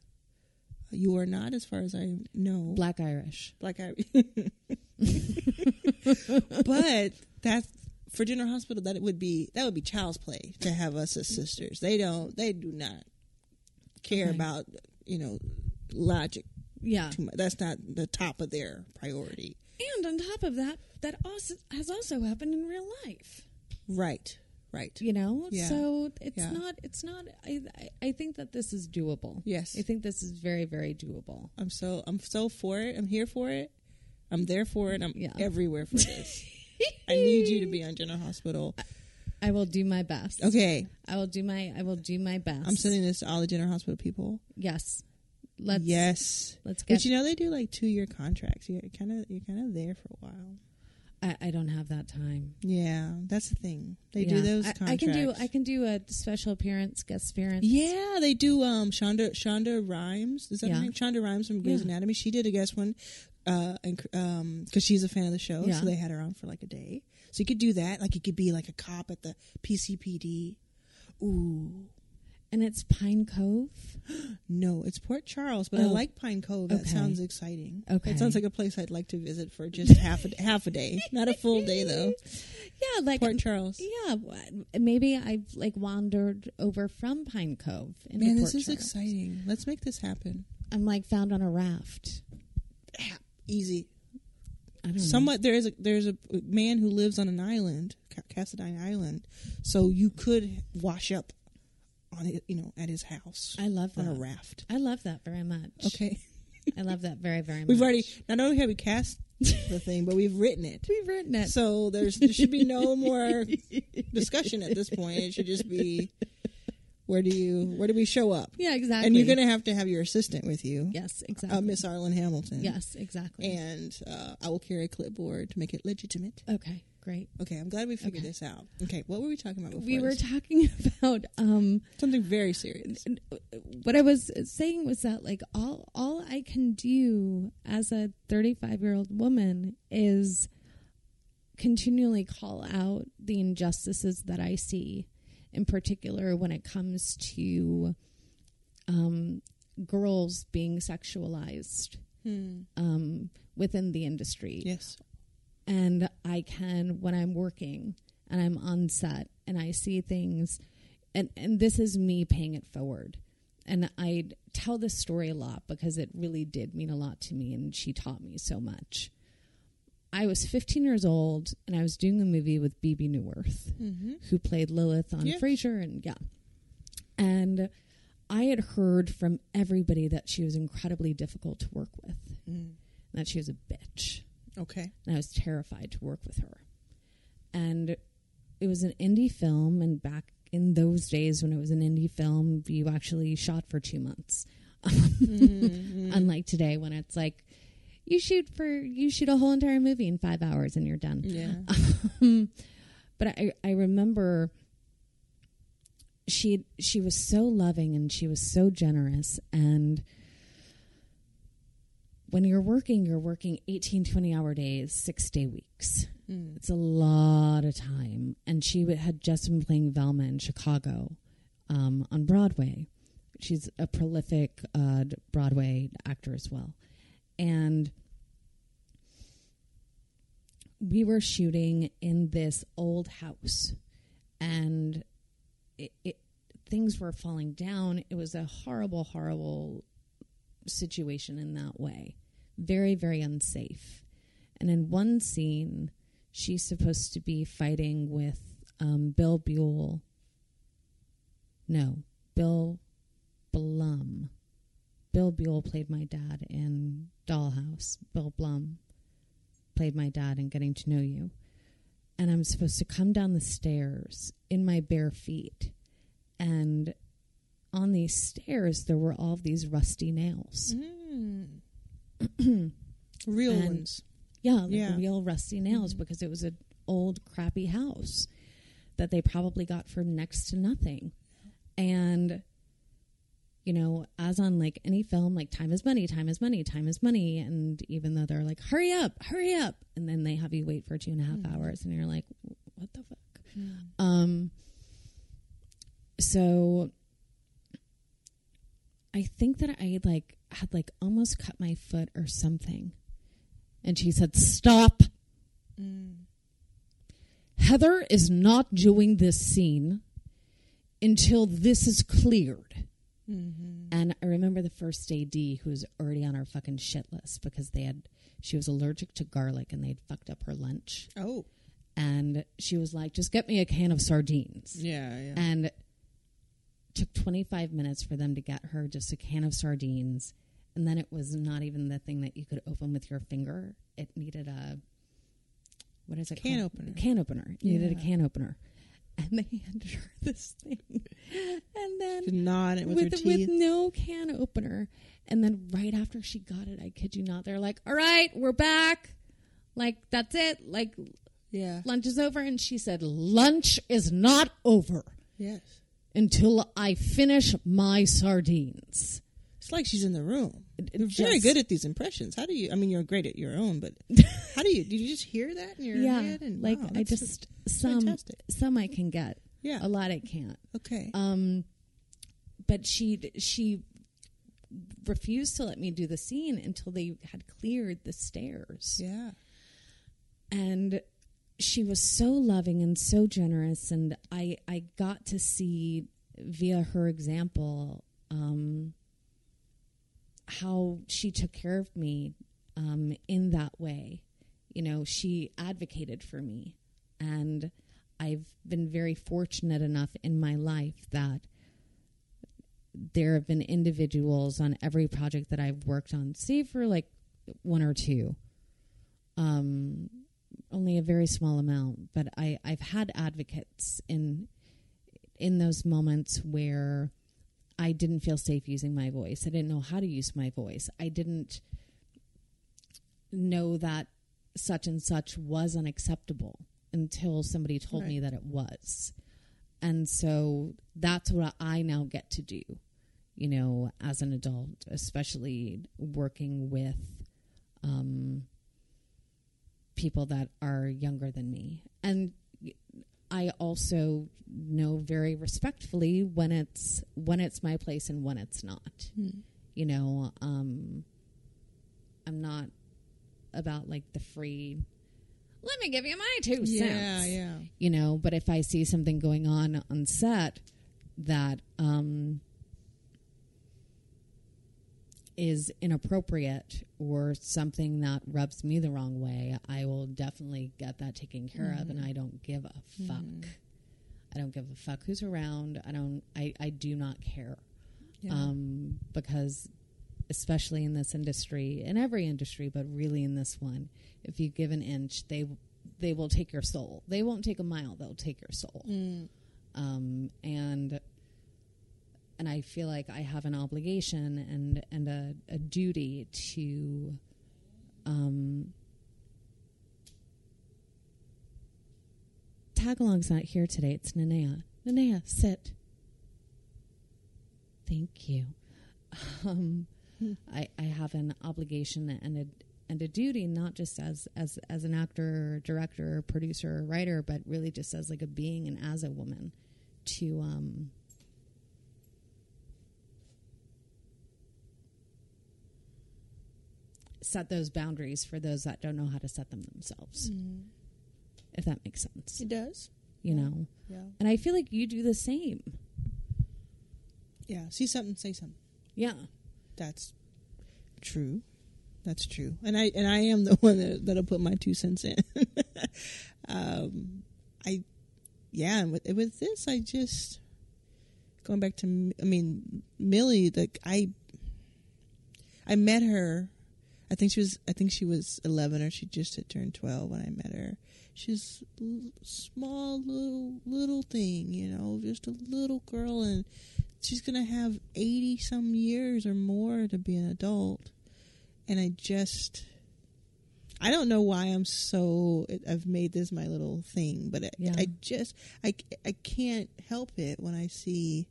You are not, as far as I know. Black Irish. Black Irish. but that's for General Hospital. That it would be that would be child's play to have us as sisters. They don't. They do not care Okay. about you know logic Yeah. too much. That's not the top of their priority. And on top of that, that also has also happened in real life. Right. Right. you know Yeah. so it's Yeah. not it's not I, I i think that this is doable Yes. i think this is very very doable I'm so I'm so for it. I'm here for it. I'm there for it. I'm Yeah. everywhere for this. I need you to be on General Hospital. i will do my best Okay. i will do my i will do my best I'm sending this to all the General Hospital people. yes let's yes. let's get But you know they do like two year contracts. You're kind of you're kind of there for a while. I, I don't have that time Yeah, that's the thing. They Yeah. do those I, contracts. I can do i can do a special appearance guest appearance Yeah, they do. Um, Shonda Shonda Rhimes is that Yeah. her name? Shonda Rhimes from Grey's Yeah. Anatomy. She did a guest one, uh, and um, because she's a fan of the show, Yeah. so they had her on for like a day. So you could do that. Like you could be like a cop at the PCPD. Ooh, and it's pine cove no, it's Port Charles, but I Oh. like Pine Cove. That Okay. sounds exciting. Okay. that sounds like a place I'd like to visit for just half a half a day, not a full day though. yeah like Port Charles. yeah maybe i've like wandered over from pine cove Man, Port this is Charles. exciting. Let's make this happen. I'm like found on a raft. Easy. I don't know. Somewhat there is a there's a man who lives on an island, Ca- Cassadine Island, so you could wash up on it, you know, at his house I love that. on a raft. I love that very much. Okay, I love that very very much. we've already not only have we cast the thing, but we've written it. we've written it. So there's there should be no more discussion at this point. It should just be where do you where do we show up? yeah, exactly. And you're going to have to have your assistant with you, yes, exactly. uh, Miss Arlan Hamilton. yes, exactly. and uh, I will carry a clipboard to make it legitimate. okay, great. Okay, I'm glad we figured this out. Okay, what were we talking about before? We were this? talking about um something very serious. what I was saying was that like all all I can do as a 35 year old woman is continually call out the injustices that I see, in particular when it comes to um, girls being sexualized um, within the industry Yes. and I can when I'm working and I'm on set and I see things and and this is me paying it forward. And I tell this story a lot because it really did mean a lot to me and she taught me so much. I was 15 years old and I was doing a movie with Bebe Neuwirth, mm-hmm. who played Lilith on Yeah. Frasier and yeah. And I had heard from everybody that she was incredibly difficult to work with. Mm. And that she was a bitch Okay. and I was terrified to work with her. And it was an indie film, and back in those days when it was an indie film, you actually shot for two months. Mm-hmm. Unlike today when it's like you shoot for you shoot a whole entire movie in five hours and you're done. Yeah. Um, but I I remember she she was so loving and she was so generous and when you're working you're working 18 20 hour days six day weeks. It's a lot of time. And she w- had just been playing velma in chicago um, on broadway. She's a prolific uh, broadway actor as well. And we were shooting in this old house and it, it things were falling down. It was a horrible horrible situation in that way. Very very unsafe. And in one scene she's supposed to be fighting with um, bill buell. No bill blum. Bill buell played my dad in dollhouse. Bill blum played my dad in getting to know you and i'm supposed to come down the stairs in my bare feet and on these stairs there were all these rusty nails Mm. Real And- ones. yeah, like Yeah. real rusty nails because it was an old crappy house that they probably got for next to nothing. And you know, as on like any film, like time is money, time is money, time is money. And even though they're like, hurry up, hurry up. And then they have you wait for two and a half mm. hours and you're like, what the fuck? Mm. Um, so I think that I like had like almost cut my foot or something. And she said, Stop. Mm. Heather is not doing this scene until this is cleared. Mm-hmm. And I remember the first AD who was already on our fucking shit list because they had, she was allergic to garlic and they'd fucked up her lunch. Oh. And she was like, just get me a can of sardines. Yeah, yeah. And it took 25 minutes for them to get her just a can of sardines. And then it was not even the thing that you could open with your finger. It needed a, what is it Can called? opener. Can opener. It needed a can opener. And they handed her this thing. And then gnawing with, with, with no can opener. And then right after she got it, I kid you not, they're like, all right, we're back. Like, that's it. Like, yeah. lunch is over. And she said, lunch is not over Yes. until I finish my sardines. It's like she's in the room. You're very good at these impressions. How do you? I mean, you're great at your own, but how do you? Did you just hear that in your yeah, head? And, like wow, I just some fantastic. some I can get. Yeah. a lot I can't. okay. Um, but she she refused to let me do the scene until they had cleared the stairs. yeah. and she was so loving and so generous and i i got to see via her example um how she took care of me um, in that way. You know, she advocated for me. And I've been very fortunate enough in my life that there have been individuals on every project that I've worked on, save for like one or two. Um, only a very small amount, but I, I've had advocates in in those moments where I didn't feel safe using my voice. I didn't know how to use my voice. I didn't know that such and such was unacceptable until somebody told me that it was. And so that's what I now get to do, you know, as an adult, especially working with um, people that are younger than me. And I also know very respectfully when it's when it's my place and when it's not. You know, um, I'm not about like the free. Let me give you my two Yeah, cents. Yeah, yeah. You know, but if I see something going on on set that um, is inappropriate or something that rubs me the wrong way, I will definitely get that taken care of, and I don't give a fuck. I don't give a fuck who's around. I don't. I, I do not care, Yeah. um, because especially in this industry, in every industry, but really in this one, if you give an inch, they they will take your soul. They won't take a mile. They'll take your soul. Um, and and I feel like I have an obligation and and a, a duty to um, Tagalong's not here today. It's Nanea. Nanea, sit. Thank you. Um, I, I have an obligation and a and a duty, not just as as as an actor, or director, or producer, or writer, but really just as like a being and as a woman, to um, set those boundaries for those that don't know how to set them themselves. If that makes sense, It does. you know. Yeah. And I feel like you do the same. Yeah. See something, say something. Yeah. That's true. That's true. And I and I am the one that, that'll put my two cents in. um, I, yeah. And with with this, I just going back to. I mean, Millie. like I. I met her. I think she was. I think she was eleven, or she just had turned twelve when I met her. She's small little little thing, you know, just a little girl, and she's gonna have 80 some years or more to be an adult and i just i don't know why i'm so i've made this my little thing but I, I just I, I can't help it when i see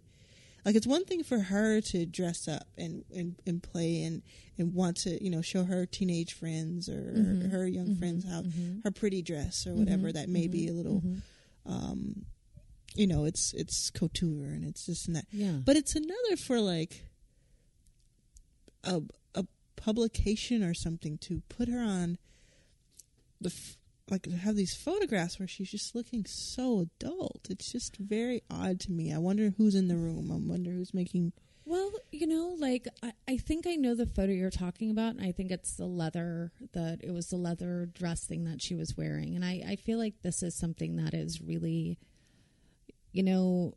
like it's one thing for her to dress up and and, and play and and want to you know show her teenage friends or mm-hmm. her young mm-hmm. friends how mm-hmm. her pretty dress or whatever that may be a little um you know it's it's couture and it's this and that. Yeah. but it's another for like a a publication or something to put her on the f- like have these photographs where she's just looking so adult. It's just very odd to me. I wonder who's in the room. I wonder who's making. Well, you know, like I, I think I know the photo you're talking about, and I think it's the leather that it was the leather dress thing that she was wearing, and I, I feel like this is something that is really, you know,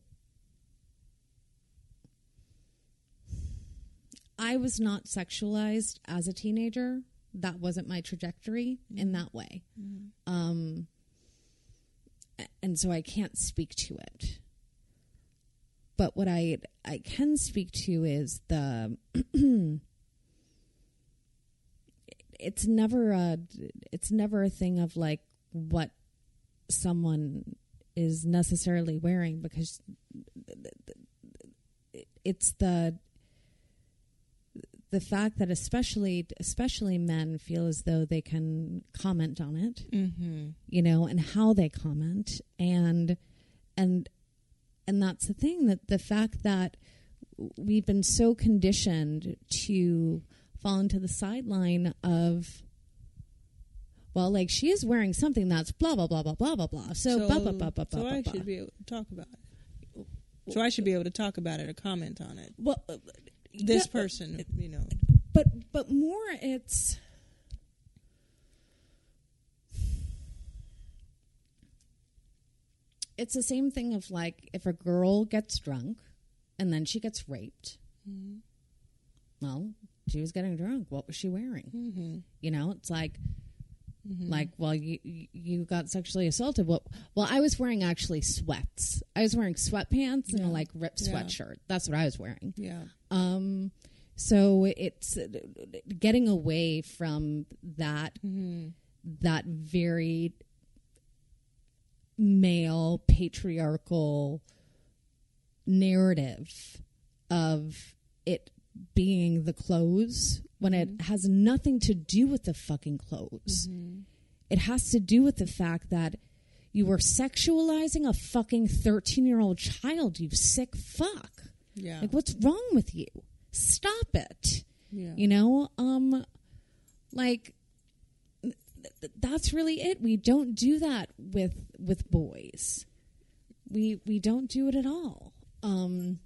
I was not sexualized as a teenager. That wasn't my trajectory in that way, um, and so I can't speak to it. But what I I can speak to is the it's never a it's never a thing of like what someone is necessarily wearing because it's the the fact that especially especially men feel as though they can comment on it Mm-hmm. you know, and how they comment and and and that's the thing that the fact that we've been so conditioned to fall into the sideline of well, like she is wearing something that's blah blah blah blah blah blah blah. So, blah blah blah blah blah. so I blah, should blah. be able to talk about it. So I should be able to talk about it or comment on it. well, This yeah, person, you know. but but more it's it's the same thing of like if a girl gets drunk and then she gets raped well she was getting drunk what was she wearing Mm-hmm. you know it's like like well you you- got sexually assaulted well well i was wearing actually sweats i was wearing sweatpants and a like ripped Yeah. sweatshirt that's what i was wearing Yeah. um, so it's uh, getting away from that Mm-hmm. that very male patriarchal narrative of it being the clothes when it has nothing to do with the fucking clothes. It has to do with the fact that you were sexualizing a fucking 13 year old child, you sick fuck. Yeah. Like, what's wrong with you? Stop it. yeah. You know, um, like th- th- that's really it. We don't do that with with boys. We we don't do it at all. Um,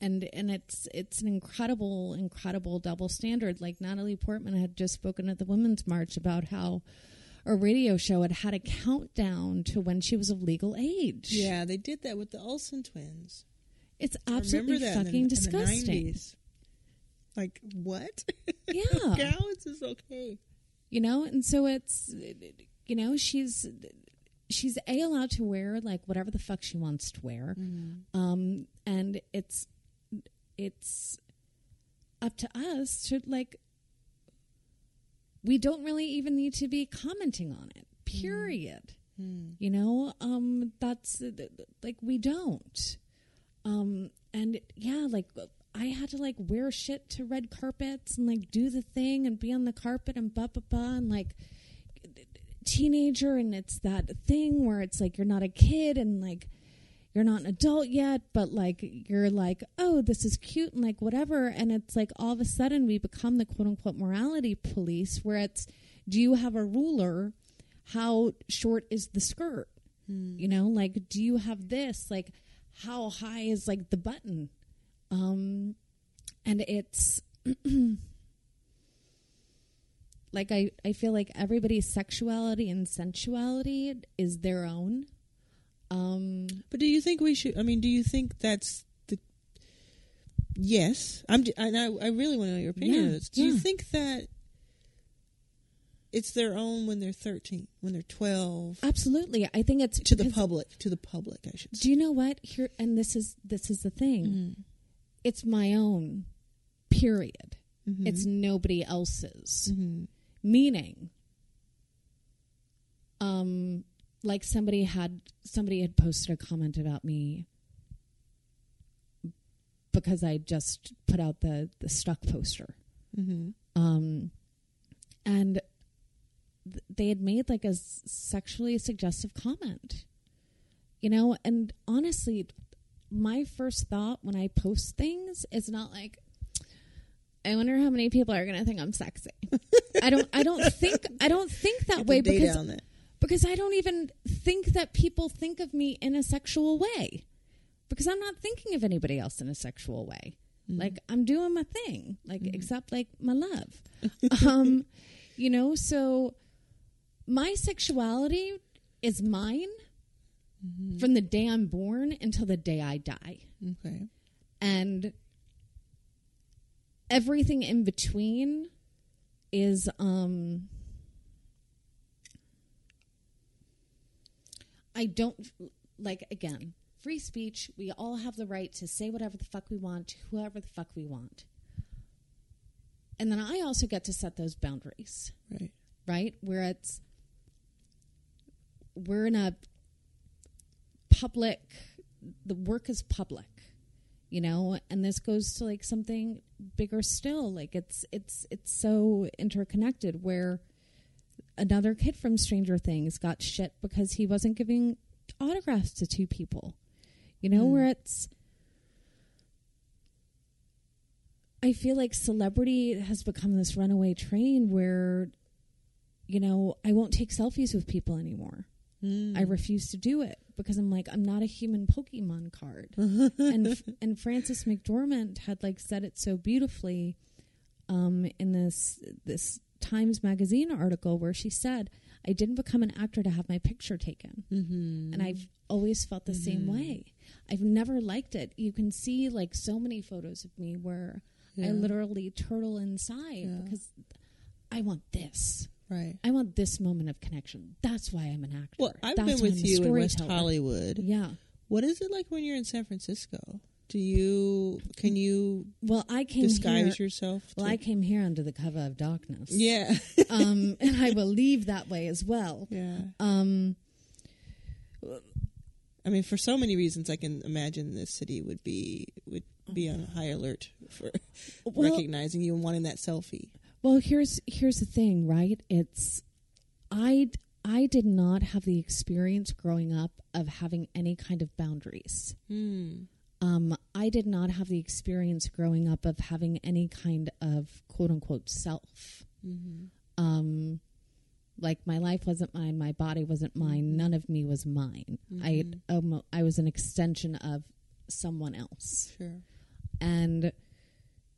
and and it's it's an incredible incredible double standard. Like Natalie Portman had just spoken at the Women's March about how a radio show had had a countdown to when she was of legal age. Yeah, they did that with the Olsen twins. it's absolutely remember that in the- fucking in the disgusting. 90s. Like what? Yeah. How is this okay? you know and so it's you know she's she's a allowed to wear like whatever the fuck she wants to wear um and it's it's up to us to like we don't really even need to be commenting on it period. You know um that's like we don't. Um and yeah like i had to like wear shit to red carpets and like do the thing and be on the carpet and blah blah blah and like teenager and it's that thing where it's like you're not a kid and like you're not an adult yet but like you're like oh this is cute and like whatever. And it's like all of a sudden we become the quote unquote morality police where it's do you have a ruler? How short is the skirt? You know like do you have this? Like how high is like the button? Um and it's like I, I feel like everybody's sexuality and sensuality is their own um But do you think we should? I mean, do you think that's the? Yes, I'm. And I, I really want to know your opinion Yeah, on this. Do you think that it's their own when they're thirteen, when they're twelve, absolutely i think it's to the public? To the public, I should say. do you know what here and this is this is the thing Mm-hmm. it's my own period Mm-hmm. it's nobody else's Mhm. meaning um like somebody had somebody had posted a comment about me because i just put out the the stuck poster Mhm. um and th- they had made like a s- sexually suggestive comment you know and honestly my first thought when i post things is not like i wonder how many people are going to think i'm sexy i don't i don't think i don't think that way because. Because I don't even think that people think of me in a sexual way because I'm not thinking of anybody else in a sexual way. Like I'm doing my thing, like except like my love. um, you know, so my sexuality is mine from the day I'm born until the day I die. Okay. And everything in between is um I don't like again, free speech, we all have the right to say whatever the fuck we want to whoever the fuck we want. And then I also get to set those boundaries Right. right? Where it's we're in a public the work is public, you know, and this goes to like something bigger still. Like it's it's it's so interconnected where another kid from Stranger Things got shit because he wasn't giving autographs to two people. You know, where it's I feel like celebrity has become this runaway train where you know, I won't take selfies with people anymore. I refuse to do it because I'm like I'm not a human Pokemon card. and and Frances McDormand had like said it so beautifully. um, in this this Times Magazine article where she said, "I didn't become an actor to have my picture taken," Mm-hmm. and I've always felt the same way. I've never liked it. You can see like so many photos of me where I literally turtle inside Yeah. because I want this. right. I want this moment of connection. That's why I'm an actor. Well, I've That's been with I'm you in West. Hollywood. Yeah. What is it like when you're in San Francisco? Do you can you Well, I came disguise here. yourself? Well, to- I came here under the cover of darkness. yeah, um, and I will leave that way as well. yeah. Um, I mean, for so many reasons, I can imagine this city would be would be on high alert for Well- recognizing you and wanting that selfie. well, here's here's the thing, right? It's I I did not have the experience growing up of having any kind of boundaries. Hmm. Um, I did not have the experience growing up of having any kind of quote unquote self. Um, like my life wasn't mine, my body wasn't mine, none of me was mine. I um, I was an extension of someone else, Sure. and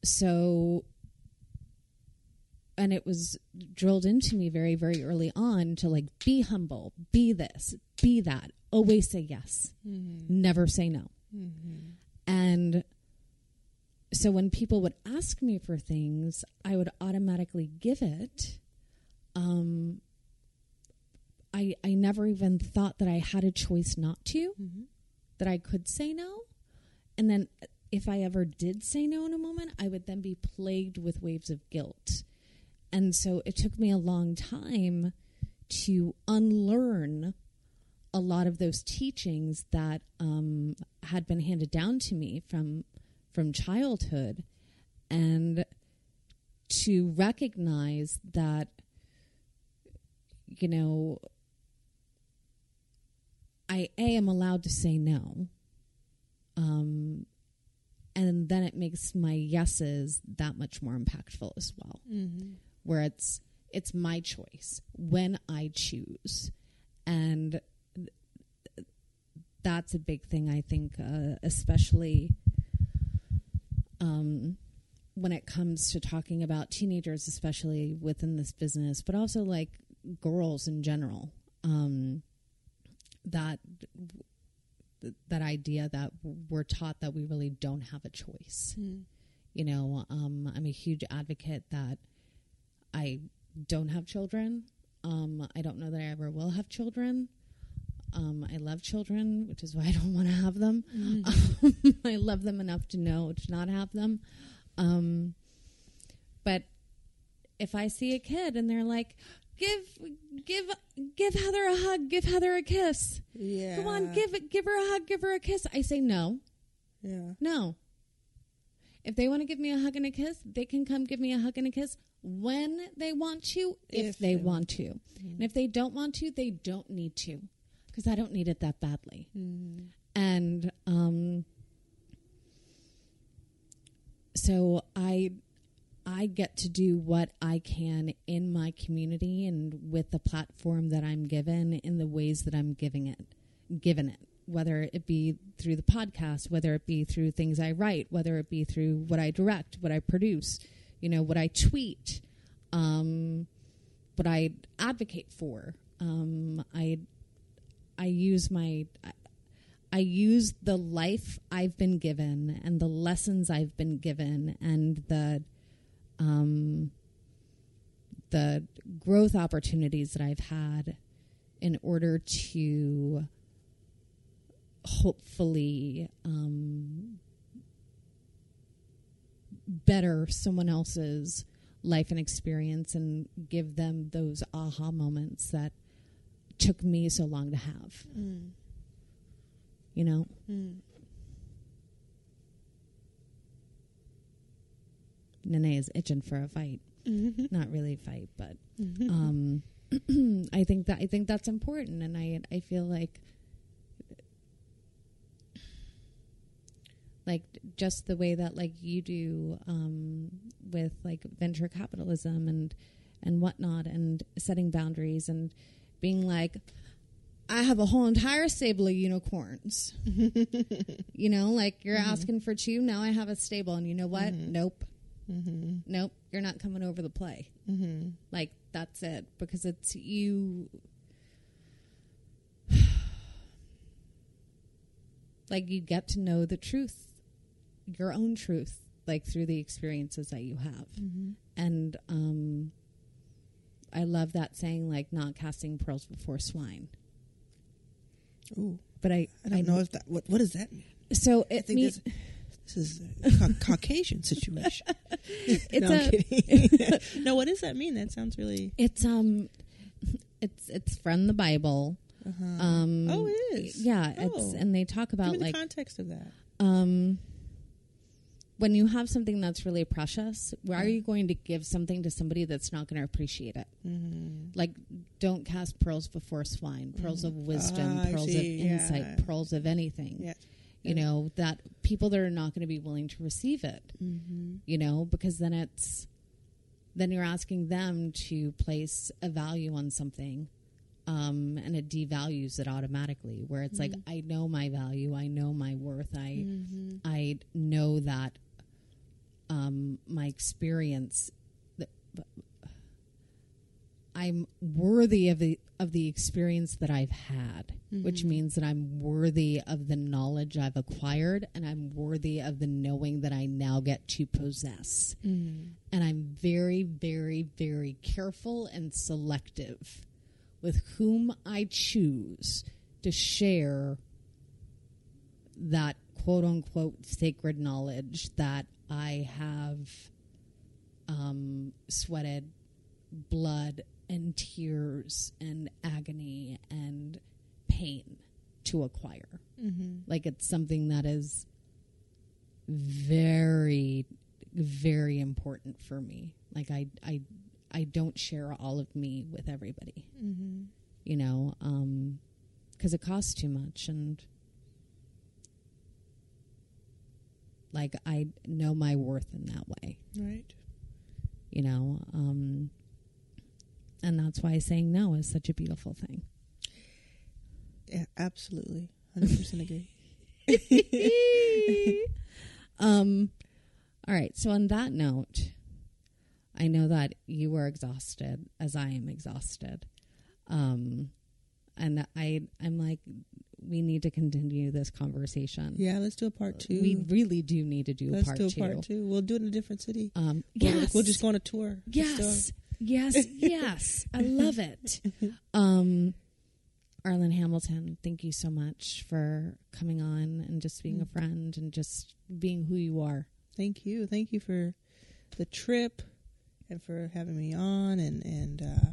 so and it was drilled into me very very early on to like be humble, be this, be that, always say yes, never say no. And so when people would ask me for things, I would automatically give it. Um, I I never even thought that I had a choice not to, that I could say no. And then if I ever did say no in a moment, I would then be plagued with waves of guilt. And so it took me a long time to unlearn a lot of those teachings that um, had been handed down to me from from childhood, and to recognize that you know I a am allowed to say no, um, and then it makes my yeses that much more impactful as well. Where it's it's my choice when I choose, and that's a big thing. I think, uh, especially um, when it comes to talking about teenagers, especially within this business, but also like girls in general. Um, that that idea that we're taught that we really don't have a choice. You know, um, I'm a huge advocate that I don't have children. Um, I don't know that I ever will have children. Um, I love children, which is why I don't want to have them. Um, I love them enough to know to not have them. Um, but if I see a kid and they're like, "Give, give, give Heather a hug, give Heather a kiss," Yeah. come on, give it, give her a hug, give her a kiss. I say no. Yeah. No. If they want to give me a hug and a kiss, they can come give me a hug and a kiss when they want to, if, If they, they want to. And if they don't want to, they don't need to because I don't need it that badly. And um, so I I get to do what I can in my community and with the platform that I'm given in the ways that I'm giving it, given it. Whether it be through the podcast, whether it be through things I write, whether it be through what I direct, what I produce, you know, what I tweet, um, what I advocate for. Um, I I use my I, use the life I've been given and the lessons I've been given and the um, the growth opportunities that I've had in order to hopefully um, better someone else's life and experience and give them those aha moments that took me so long to have. You know? Nene is itching for a fight. Not really a fight, but um, I think that I think that's important, and I I feel like like just the way that like you do um, with like venture capitalism and and whatnot, and setting boundaries and being like. I have a whole entire stable of unicorns. you know, like you're asking for two. Now I have a stable, and you know what? Nope. Mm-hmm. Nope, you're not coming over the play. Mm-hmm. Like that's it because it's you. like you get to know the truth, your own truth, like through the experiences that you have, Mm-hmm. and um, I love that saying, like not casting pearls before swine. Ooh, But I, I don't know if that. What What does that mean? So I it means this, is a ca- Caucasian situation. it's no, a kidding. no, what does that mean? That sounds really. it's um it's it's from the Bible. Uh-huh. Um, oh, it is. Yeah, it's Oh. and they talk about me the like context of that. um when you have something that's really precious, why are you going to give something to somebody that's not going to appreciate it? Mm-hmm. Like, don't cast pearls before swine, pearls of wisdom, Ah, pearls of see, yeah. insight, pearls of anything. Yeah. You know, that people that are not going to be willing to receive it, Mm-hmm. you know, because then it's, then you're asking them to place a value on something um, and it devalues it automatically. Where it's like, I know my value, I know my worth, I Mm-hmm. I know that um, my experience, that I'm worthy of the of the experience that I've had, which means that I'm worthy of the knowledge I've acquired, and I'm worthy of the knowing that I now get to possess. And I'm very, very, very careful and selective with whom I choose to share that quote unquote sacred knowledge that I have um, sweated blood and tears and agony and pain to acquire. Mm-hmm. Like it's something that is very, very important for me. Like I, I, I don't share all of me with everybody. Mm-hmm. You know, because it costs too much and. Like I know my worth in that way Right. you know um and that's why saying no is such a beautiful thing Yeah, absolutely. Hundred percent agree. um all right so on that note i know that you are exhausted as i am exhausted um and i i'm like we need to continue this conversation Yeah, let's do a part two. we really do need to do let's part do a two part two. We'll do it in a different city. um We'll- We'll, just go on a tour. Yes. Yes, yes. I love it. Um Arlan Hamilton, thank you so much for coming on and just being a friend and just being who you are. Thank you. Thank you for the trip and for having me on and and uh,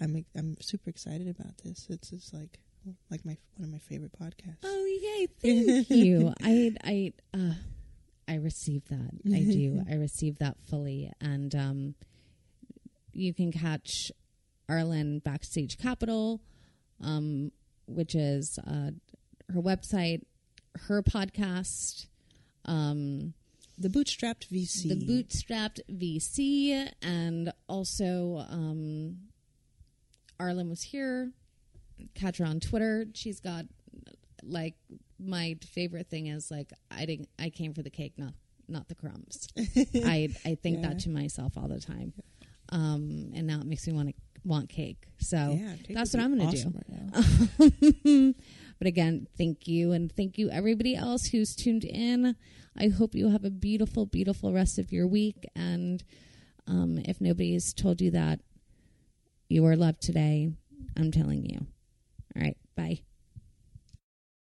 I'm I'm super excited about this. It's it's like like my one of my favorite podcasts. Oh yay, thank you. I I uh I receive that. I do. I receive that fully. And um you can catch Arlan Backstage Capital, um, which is uh her website, her podcast, um The Bootstrapped VC. the bootstrapped VC, and also um, Arlan was here. Catch her on Twitter. She's got like my favorite thing is like I didn't I came for the cake, not not the crumbs. I I think Yeah. that to myself all the time, um, and now it makes me want to want cake. So Yeah, cake that's what I'm going to awesome do. right but again, thank you. And thank you, everybody else who's tuned in. I hope you have a beautiful, beautiful rest of your week. And um, if nobody's told you that you are loved today, I'm telling you. All right. Bye.